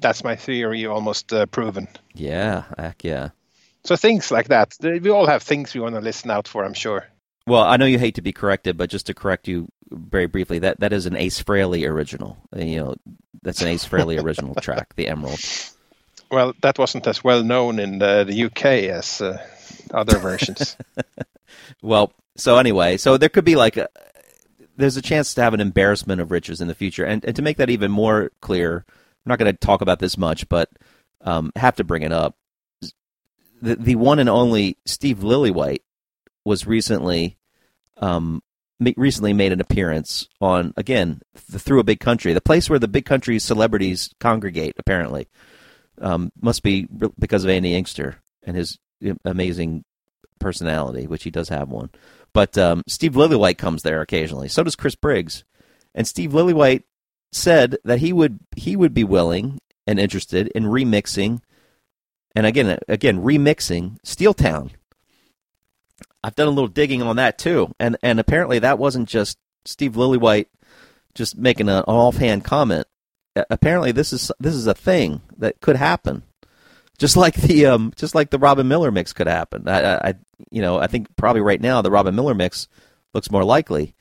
that's my theory almost uh, proven. Yeah. Heck yeah. So things like that. We all have things we want to listen out for, I'm sure. Well, I know you hate to be corrected, but just to correct you very briefly, that that is an Ace Frehley original. You know, that's an Ace Frehley original track, the Emerald. Well, that wasn't as well known in the, the UK as uh, other versions. Well, so anyway, so there could be like a, there's a chance to have an embarrassment of riches in the future, and and to make that even more clear, I'm not going to talk about this much, but um, have to bring it up. The the one and only Steve Lillywhite was recently um recently made an appearance on again the Through a Big Country, the place where the big country celebrities congregate. Apparently, um, must be because of Andy Inkster and his amazing personality, which he does have one. But um, Steve Lillywhite comes there occasionally. So does Chris Briggs, and Steve Lillywhite said that he would he would be willing and interested in remixing, and again again remixing Steeltown. I've done a little digging on that too, and and apparently that wasn't just Steve Lillywhite just making an offhand comment. Apparently this is this is a thing that could happen, just like the um just like the Robin Millar mix could happen. I, I you know I think probably right now the Robin Millar mix looks more likely,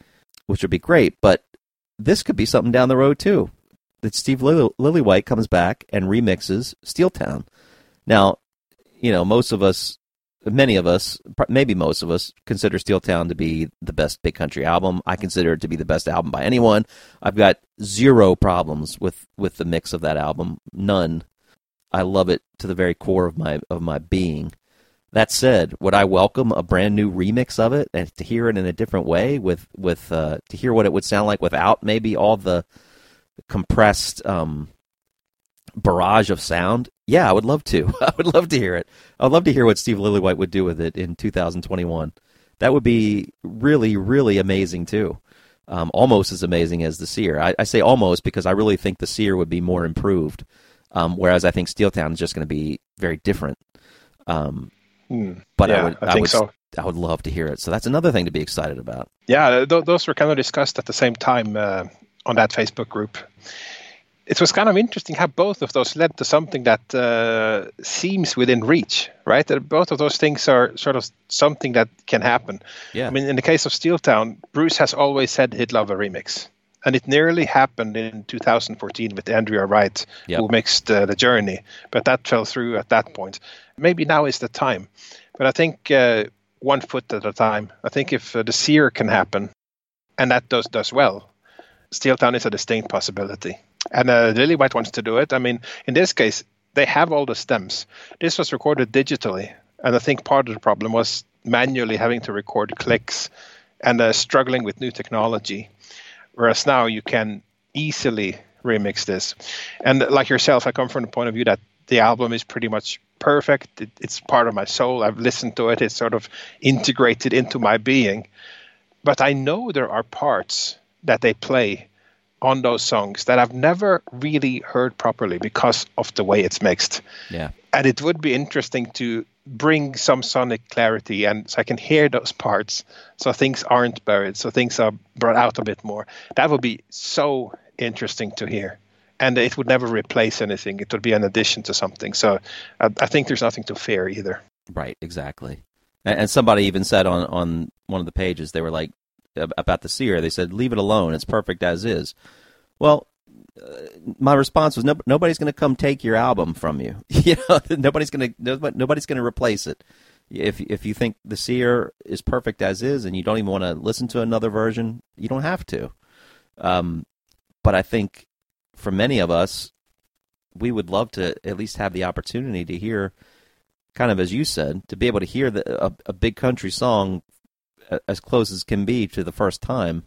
which would be great. But this could be something down the road too. That Steve Lily, Lillywhite comes back and remixes Steeltown. Now, you know most of us many of us, maybe most of us, consider Steeltown to be the best big country album. I consider it to be the best album by anyone. I've got zero problems with, with the mix of that album. None. I love it to the very core of my of my being. That said, would I welcome a brand new remix of it and to hear it in a different way with with uh, to hear what it would sound like without maybe all the compressed um, barrage of sound? Yeah, I would love to. I would love to hear it. I'd love to hear what Steve Lillywhite would do with it in 2021. That would be really, really amazing too. Um, almost as amazing as the Seer. I, I say almost because I really think the Seer would be more improved, um, whereas I think Steeltown is just going to be very different. Um, Hmm. but I Yeah, would, I think would, so. I would love to hear it. So that's another thing to be excited about. Yeah, th- those were kind of discussed at the same time uh, on that Facebook group. It was kind of interesting how both of those led to something that uh, seems within reach, right? That both of those things are sort of something that can happen. Yeah. I mean, in the case of Steeltown, Bruce has always said he'd love a remix. And it nearly happened in 2014 with Andrea Wright, Yep. who mixed uh, the journey, but that fell through at that point. Maybe now is the time. But I think uh, one foot at a time. I think if uh, the seer can happen, and that does does well, Steeltown is a distinct possibility. And uh, Lillywhite wants to do it. I mean, in this case, they have all the stems. This was recorded digitally, and I think part of the problem was manually having to record clicks and uh, struggling with new technology. Whereas now you can easily remix this. And like yourself, I come from the point of view that the album is pretty much perfect. It, it's part of my soul. I've listened to it. It's sort of integrated into my being. But I know there are parts that they play on those songs that I've never really heard properly because of the way it's mixed. Yeah. And it would be interesting to bring some sonic clarity and so I can hear those parts so things aren't buried, so things are brought out a bit more. That would be so interesting to hear. And it would never replace anything. It would be an addition to something. So I, I think there's nothing to fear either. Right, exactly. And, and somebody even said on on one of the pages they were like about the seer. They said, "Leave it alone. It's perfect as is." Well, uh, my response was, no, "Nobody's going to come take your album from you. you know, nobody's going to nobody's going to replace it. If if you think the seer is perfect as is, and you don't even want to listen to another version, you don't have to. Um, but I think for many of us, we would love to at least have the opportunity to hear kind of as you said, to be able to hear the, a, a big country song as close as can be to the first time,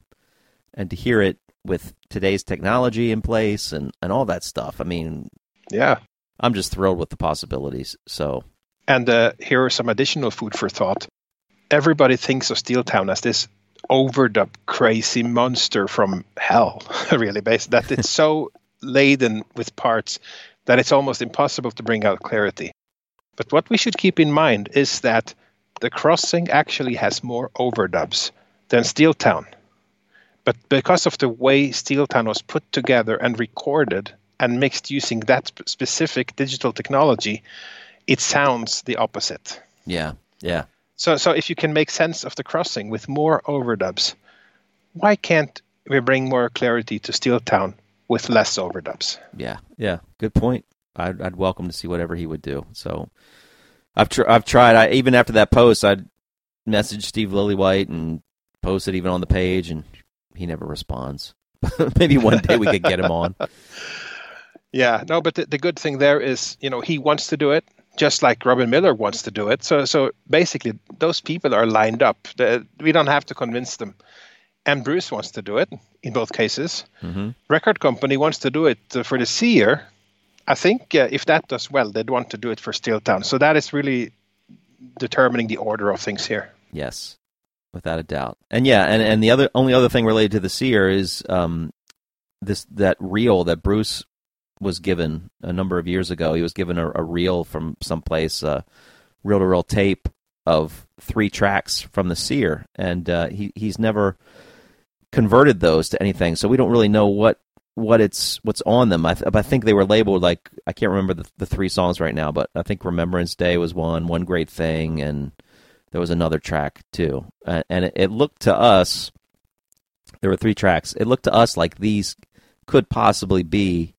and to hear it with today's technology in place and, and all that stuff. I mean, Yeah. I'm just thrilled with the possibilities. So And uh, here are some additional food for thought. Everybody thinks of Steeltown as this overdub crazy monster from hell, really, based that it's so laden with parts that it's almost impossible to bring out clarity. But what we should keep in mind is that the crossing actually has more overdubs than Steeltown. But because of the way Steeltown was put together and recorded and mixed using that specific digital technology, it sounds the opposite. Yeah, yeah. So, so if you can make sense of the crossing with more overdubs, why can't we bring more clarity to Steeltown with less overdubs? Yeah, yeah. Good point. I'd, I'd welcome to see whatever he would do. So, I've tr- I've tried. I even after that post, I'd message Steve Lillywhite and post it even on the page, and he never responds. Maybe one day we could get him on. Yeah, no, but the, the good thing there is, you know, he wants to do it just like Robin Millar wants to do it. So, so basically, those people are lined up. The, we don't have to convince them. And Bruce wants to do it in both cases. Mm-hmm. Record company wants to do it uh, for the Seer. I think uh, if that does well, they'd want to do it for Steeltown. So that is really determining the order of things here. Yes, without a doubt. And yeah, and, and the other only other thing related to the seer is um, this that reel that Bruce was given a number of years ago. He was given a, a reel from someplace, uh, reel to reel tape of three tracks from the seer, and uh, he he's never converted those to anything. So we don't really know what what it's what's on them. I, th- I think they were labeled like I can't remember the, the three songs right now, but I think Remembrance Day was one, One Great Thing, and there was another track too. Uh, and it, it looked to us there were three tracks. It looked to us like these could possibly be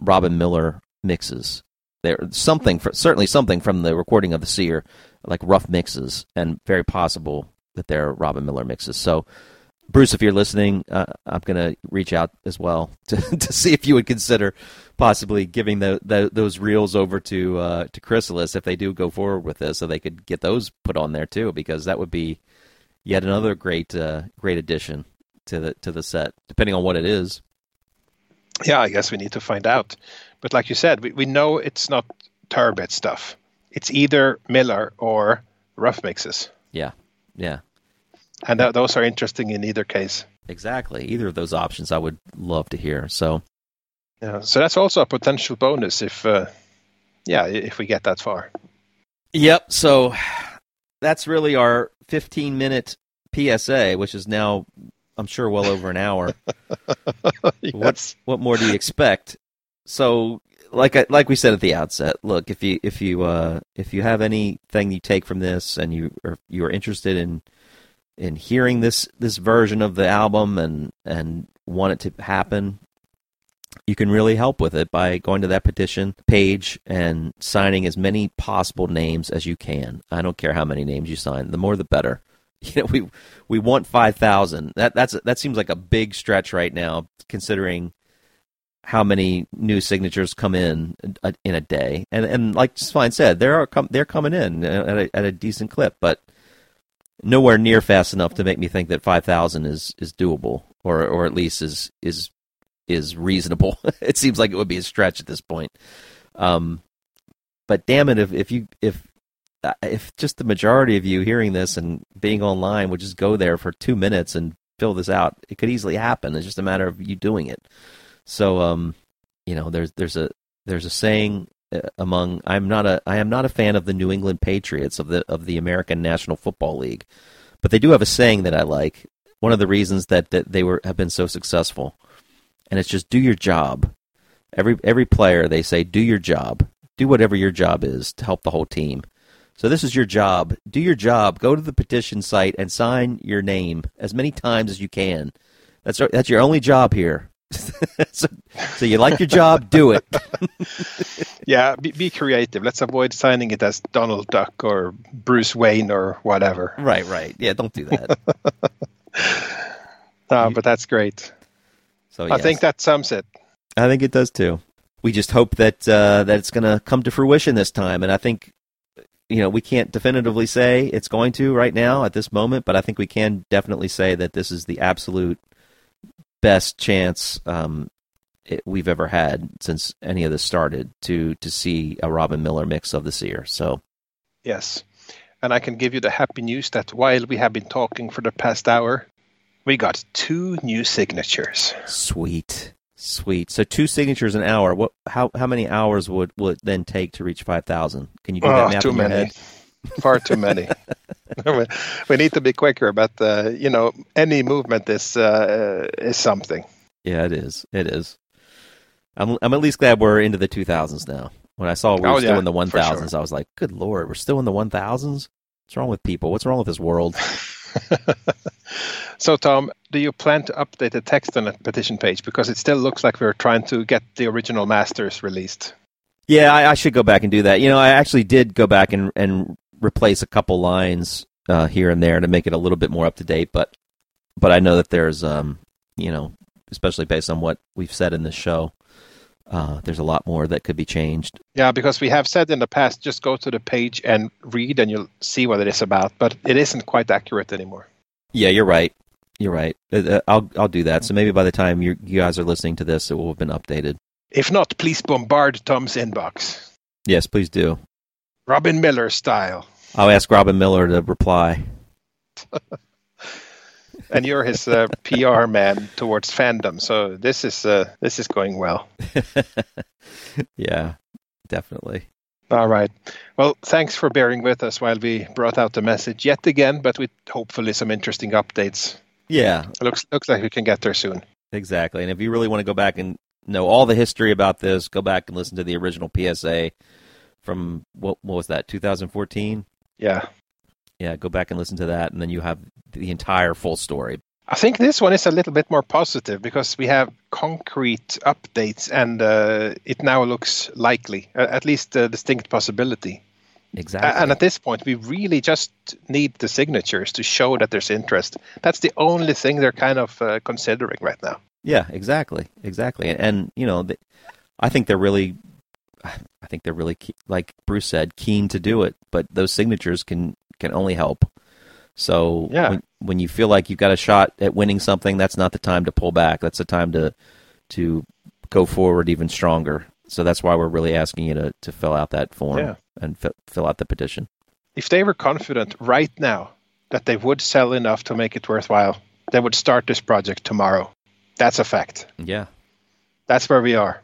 Robin Millar mixes. There something for, certainly something from the recording of the Seer, like rough mixes, and very possible that they're Robin Millar mixes. So Bruce, if you're listening, uh, I'm going to reach out as well to, to see if you would consider possibly giving the, the those reels over to uh, to Chrysalis if they do go forward with this, so they could get those put on there too, because that would be yet another great uh, great addition to the to the set, depending on what it is. Yeah, I guess we need to find out. But like you said, we, we know it's not Turbitt stuff. It's either Millar or rough mixes. Yeah, yeah. And th- those are interesting in either case. Exactly. Either of those options I would love to hear. So, yeah. So that's also a potential bonus if, uh, yeah, if we get that far. Yep. So that's really our 15 minute PSA, which is now, I'm sure, well over an hour. yes. What what more do you expect? So, like I, like we said at the outset, look if you if you uh, if you have anything you take from this and you are you are interested in in hearing this this version of the album and and want it to happen, you can really help with it by going to that petition page and signing as many possible names as you can. I don't care how many names you sign; the more the better. You know, we we want five thousand. That that's that seems like a big stretch right now, considering how many new signatures come in in a day. And and like Svein said, there are com- they're coming in at a, at a decent clip, but nowhere near fast enough to make me think that 5000 is is doable or or at least is is is reasonable. It seems like it would be a stretch at this point. Um but damn it if if you if if just the majority of you hearing this and being online would just go there for 2 minutes and fill this out it could easily happen. It's just a matter of you doing it. So um you know there's there's a there's a saying Uh, among I'm not a I am not a fan of the New England Patriots of the of the American National Football League, but they do have a saying that I like. One of the reasons that, that they were have been so successful, and it's just do your job. Every every player they say do your job, do whatever your job is to help the whole team. So this is your job. Do your job. Go to the petition site and sign your name as many times as you can. That's that's your only job here. so, so you like your job, do it. yeah, be, be, creative. Let's avoid signing it as Donald Duck or Bruce Wayne or whatever. Right, right. Yeah, don't do that. no, but that's great. So yes. I think that sums it. I think it does too. We just hope that uh, that it's going to come to fruition this time, and I think you know we can't definitively say it's going to right now at this moment, but I think we can definitely say that this is the absolute best chance um, it, we've ever had since any of this started to to see a Robin Millar mix of this year. So, Yes. And I can give you the happy news that while we have been talking for the past hour, we got two new signatures. Sweet, sweet. So two signatures an hour. What? How how many hours would would it then take to reach five thousand? Can you do that Oh, math too in your many. head? Far too many. we- need to be quicker, but uh, you know, any movement is uh, is something. Yeah, it is. It is. I'm I'm at least glad we're into the two thousands now. When I saw we were Oh, still yeah, in the one for sure. thousands, I was like, "Good lord, we're still in the one thousands. What's wrong with people? What's wrong with this world?" So, Tom, do you plan to update the text on the petition page because it still looks like we're trying to get the original masters released? Yeah, I, I should go back and do that. You know, I actually did go back and and replace a couple lines uh, here and there to make it a little bit more up to date. But but I know that there's um you know especially based on what we've said in this show, uh, there's a lot more that could be changed. Yeah, because we have said in the past, just go to the page and read, and you'll see what it is about. But it isn't quite accurate anymore. Yeah, you're right. You're right. Uh, uh, I'll I'll do that. So maybe by the time you you guys are listening to this, it will have been updated. If not, please bombard Tom's inbox, Yes, please do. Robin Millar style. I'll ask Robin Millar to reply. And you're his uh, PR man towards fandom, so this is uh, this is going well. yeah, definitely. All right. Well, thanks for bearing with us while we brought out the message yet again, but with hopefully some interesting updates. Yeah, It looks looks like we can get there soon. Exactly. And if you really want to go back and know all the history about this, go back and listen to the original PSA from what, what was that, 2014? Yeah. Yeah, go back and listen to that, and then you have the entire full story. I think this one is a little bit more positive because we have concrete updates and uh, it now looks likely, at least a distinct possibility. Exactly. And at this point, we really just need the signatures to show that there's interest. That's the only thing they're kind of uh, considering right now. yeah, exactly, exactly. And, and you know, the, I think they're really, I think they're really ke- like Bruce said, keen to do it. But those signatures can can only help. So Yeah. when, when you feel like you've got a shot at winning something, that's not the time to pull back. That's the time to to go forward even stronger. So that's why we're really asking you to, to fill out that form Yeah. and fi- fill out the petition. If they were confident right now that they would sell enough to make it worthwhile, they would start this project tomorrow. That's a fact. Yeah. That's where we are.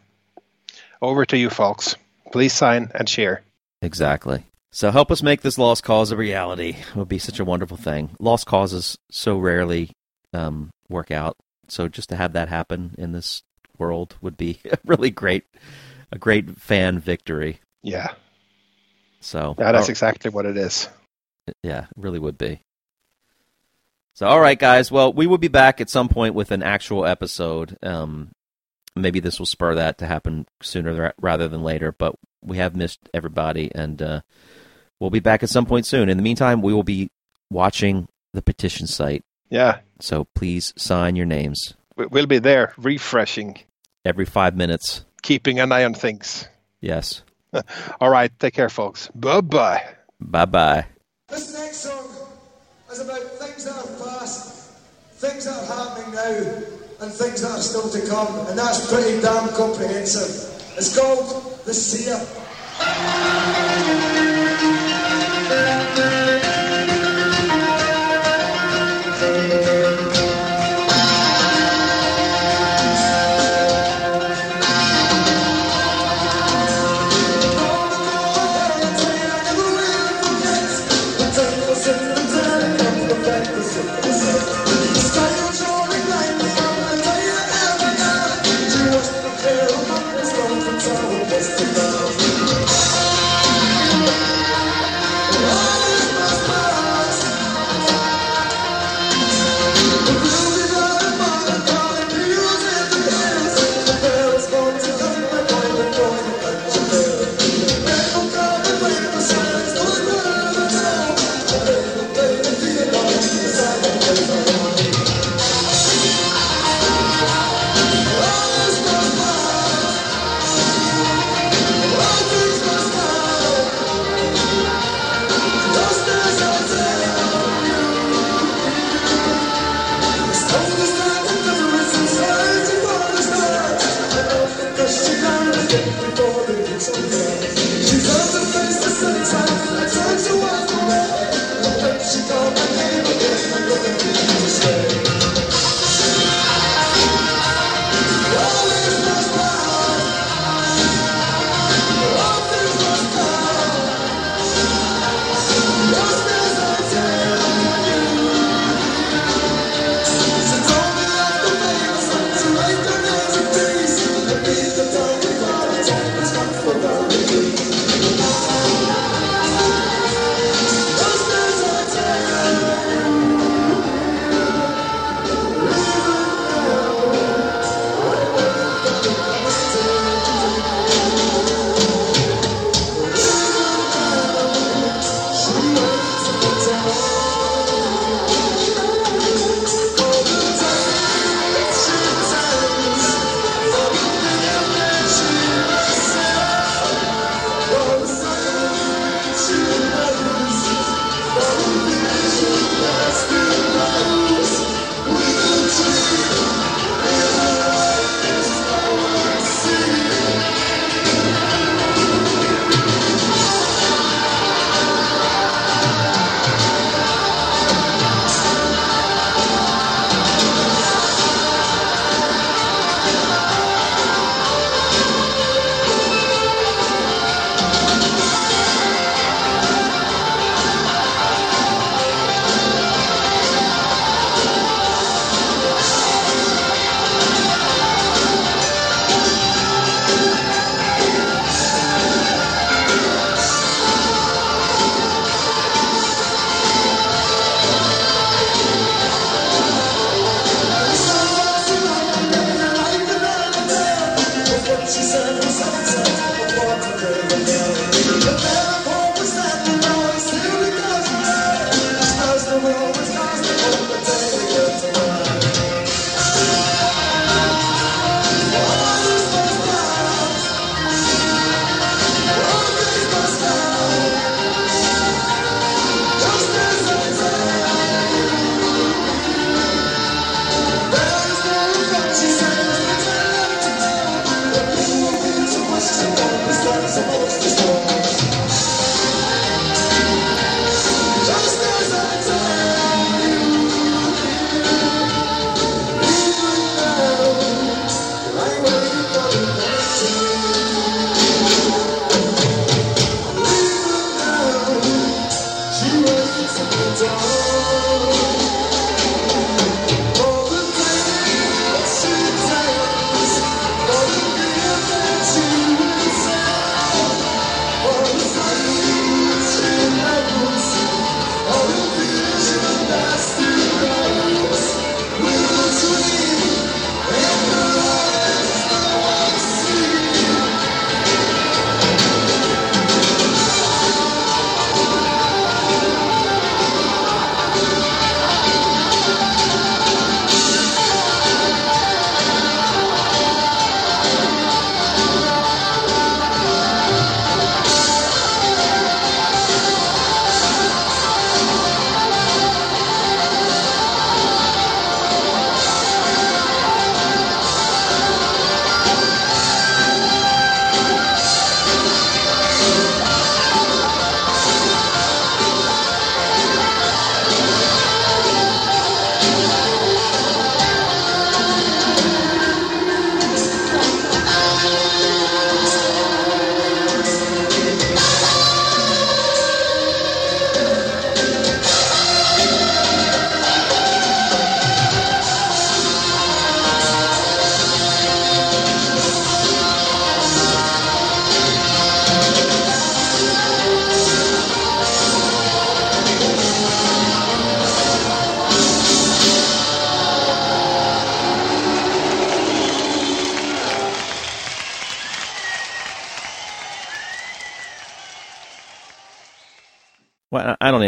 Over to you, folks. Please sign and share. Exactly. So help us make this lost cause a reality. It would be such a wonderful thing. Lost causes so rarely um, work out. So just to have that happen in this world would be a really great, a great fan victory. Yeah, So yeah, that's exactly what it is. yeah, it really would be. So all right, guys. Well, we will be back at some point with an actual episode. Um, maybe this will spur that to happen sooner rather than later. But we have missed everybody, and uh, we'll be back at some point soon. In the meantime, we will be watching the petition site. Yeah, So please sign your names we- we'll be there, refreshing, every five minutes. keeping an eye on things. Yes. All right, take care, folks. Bye bye. Bye bye. This next song is about things that are past, things that are happening now, and things that are still to come, and that's pretty damn comprehensive. It's called The Seer.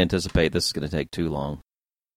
Anticipate this is going to take too long.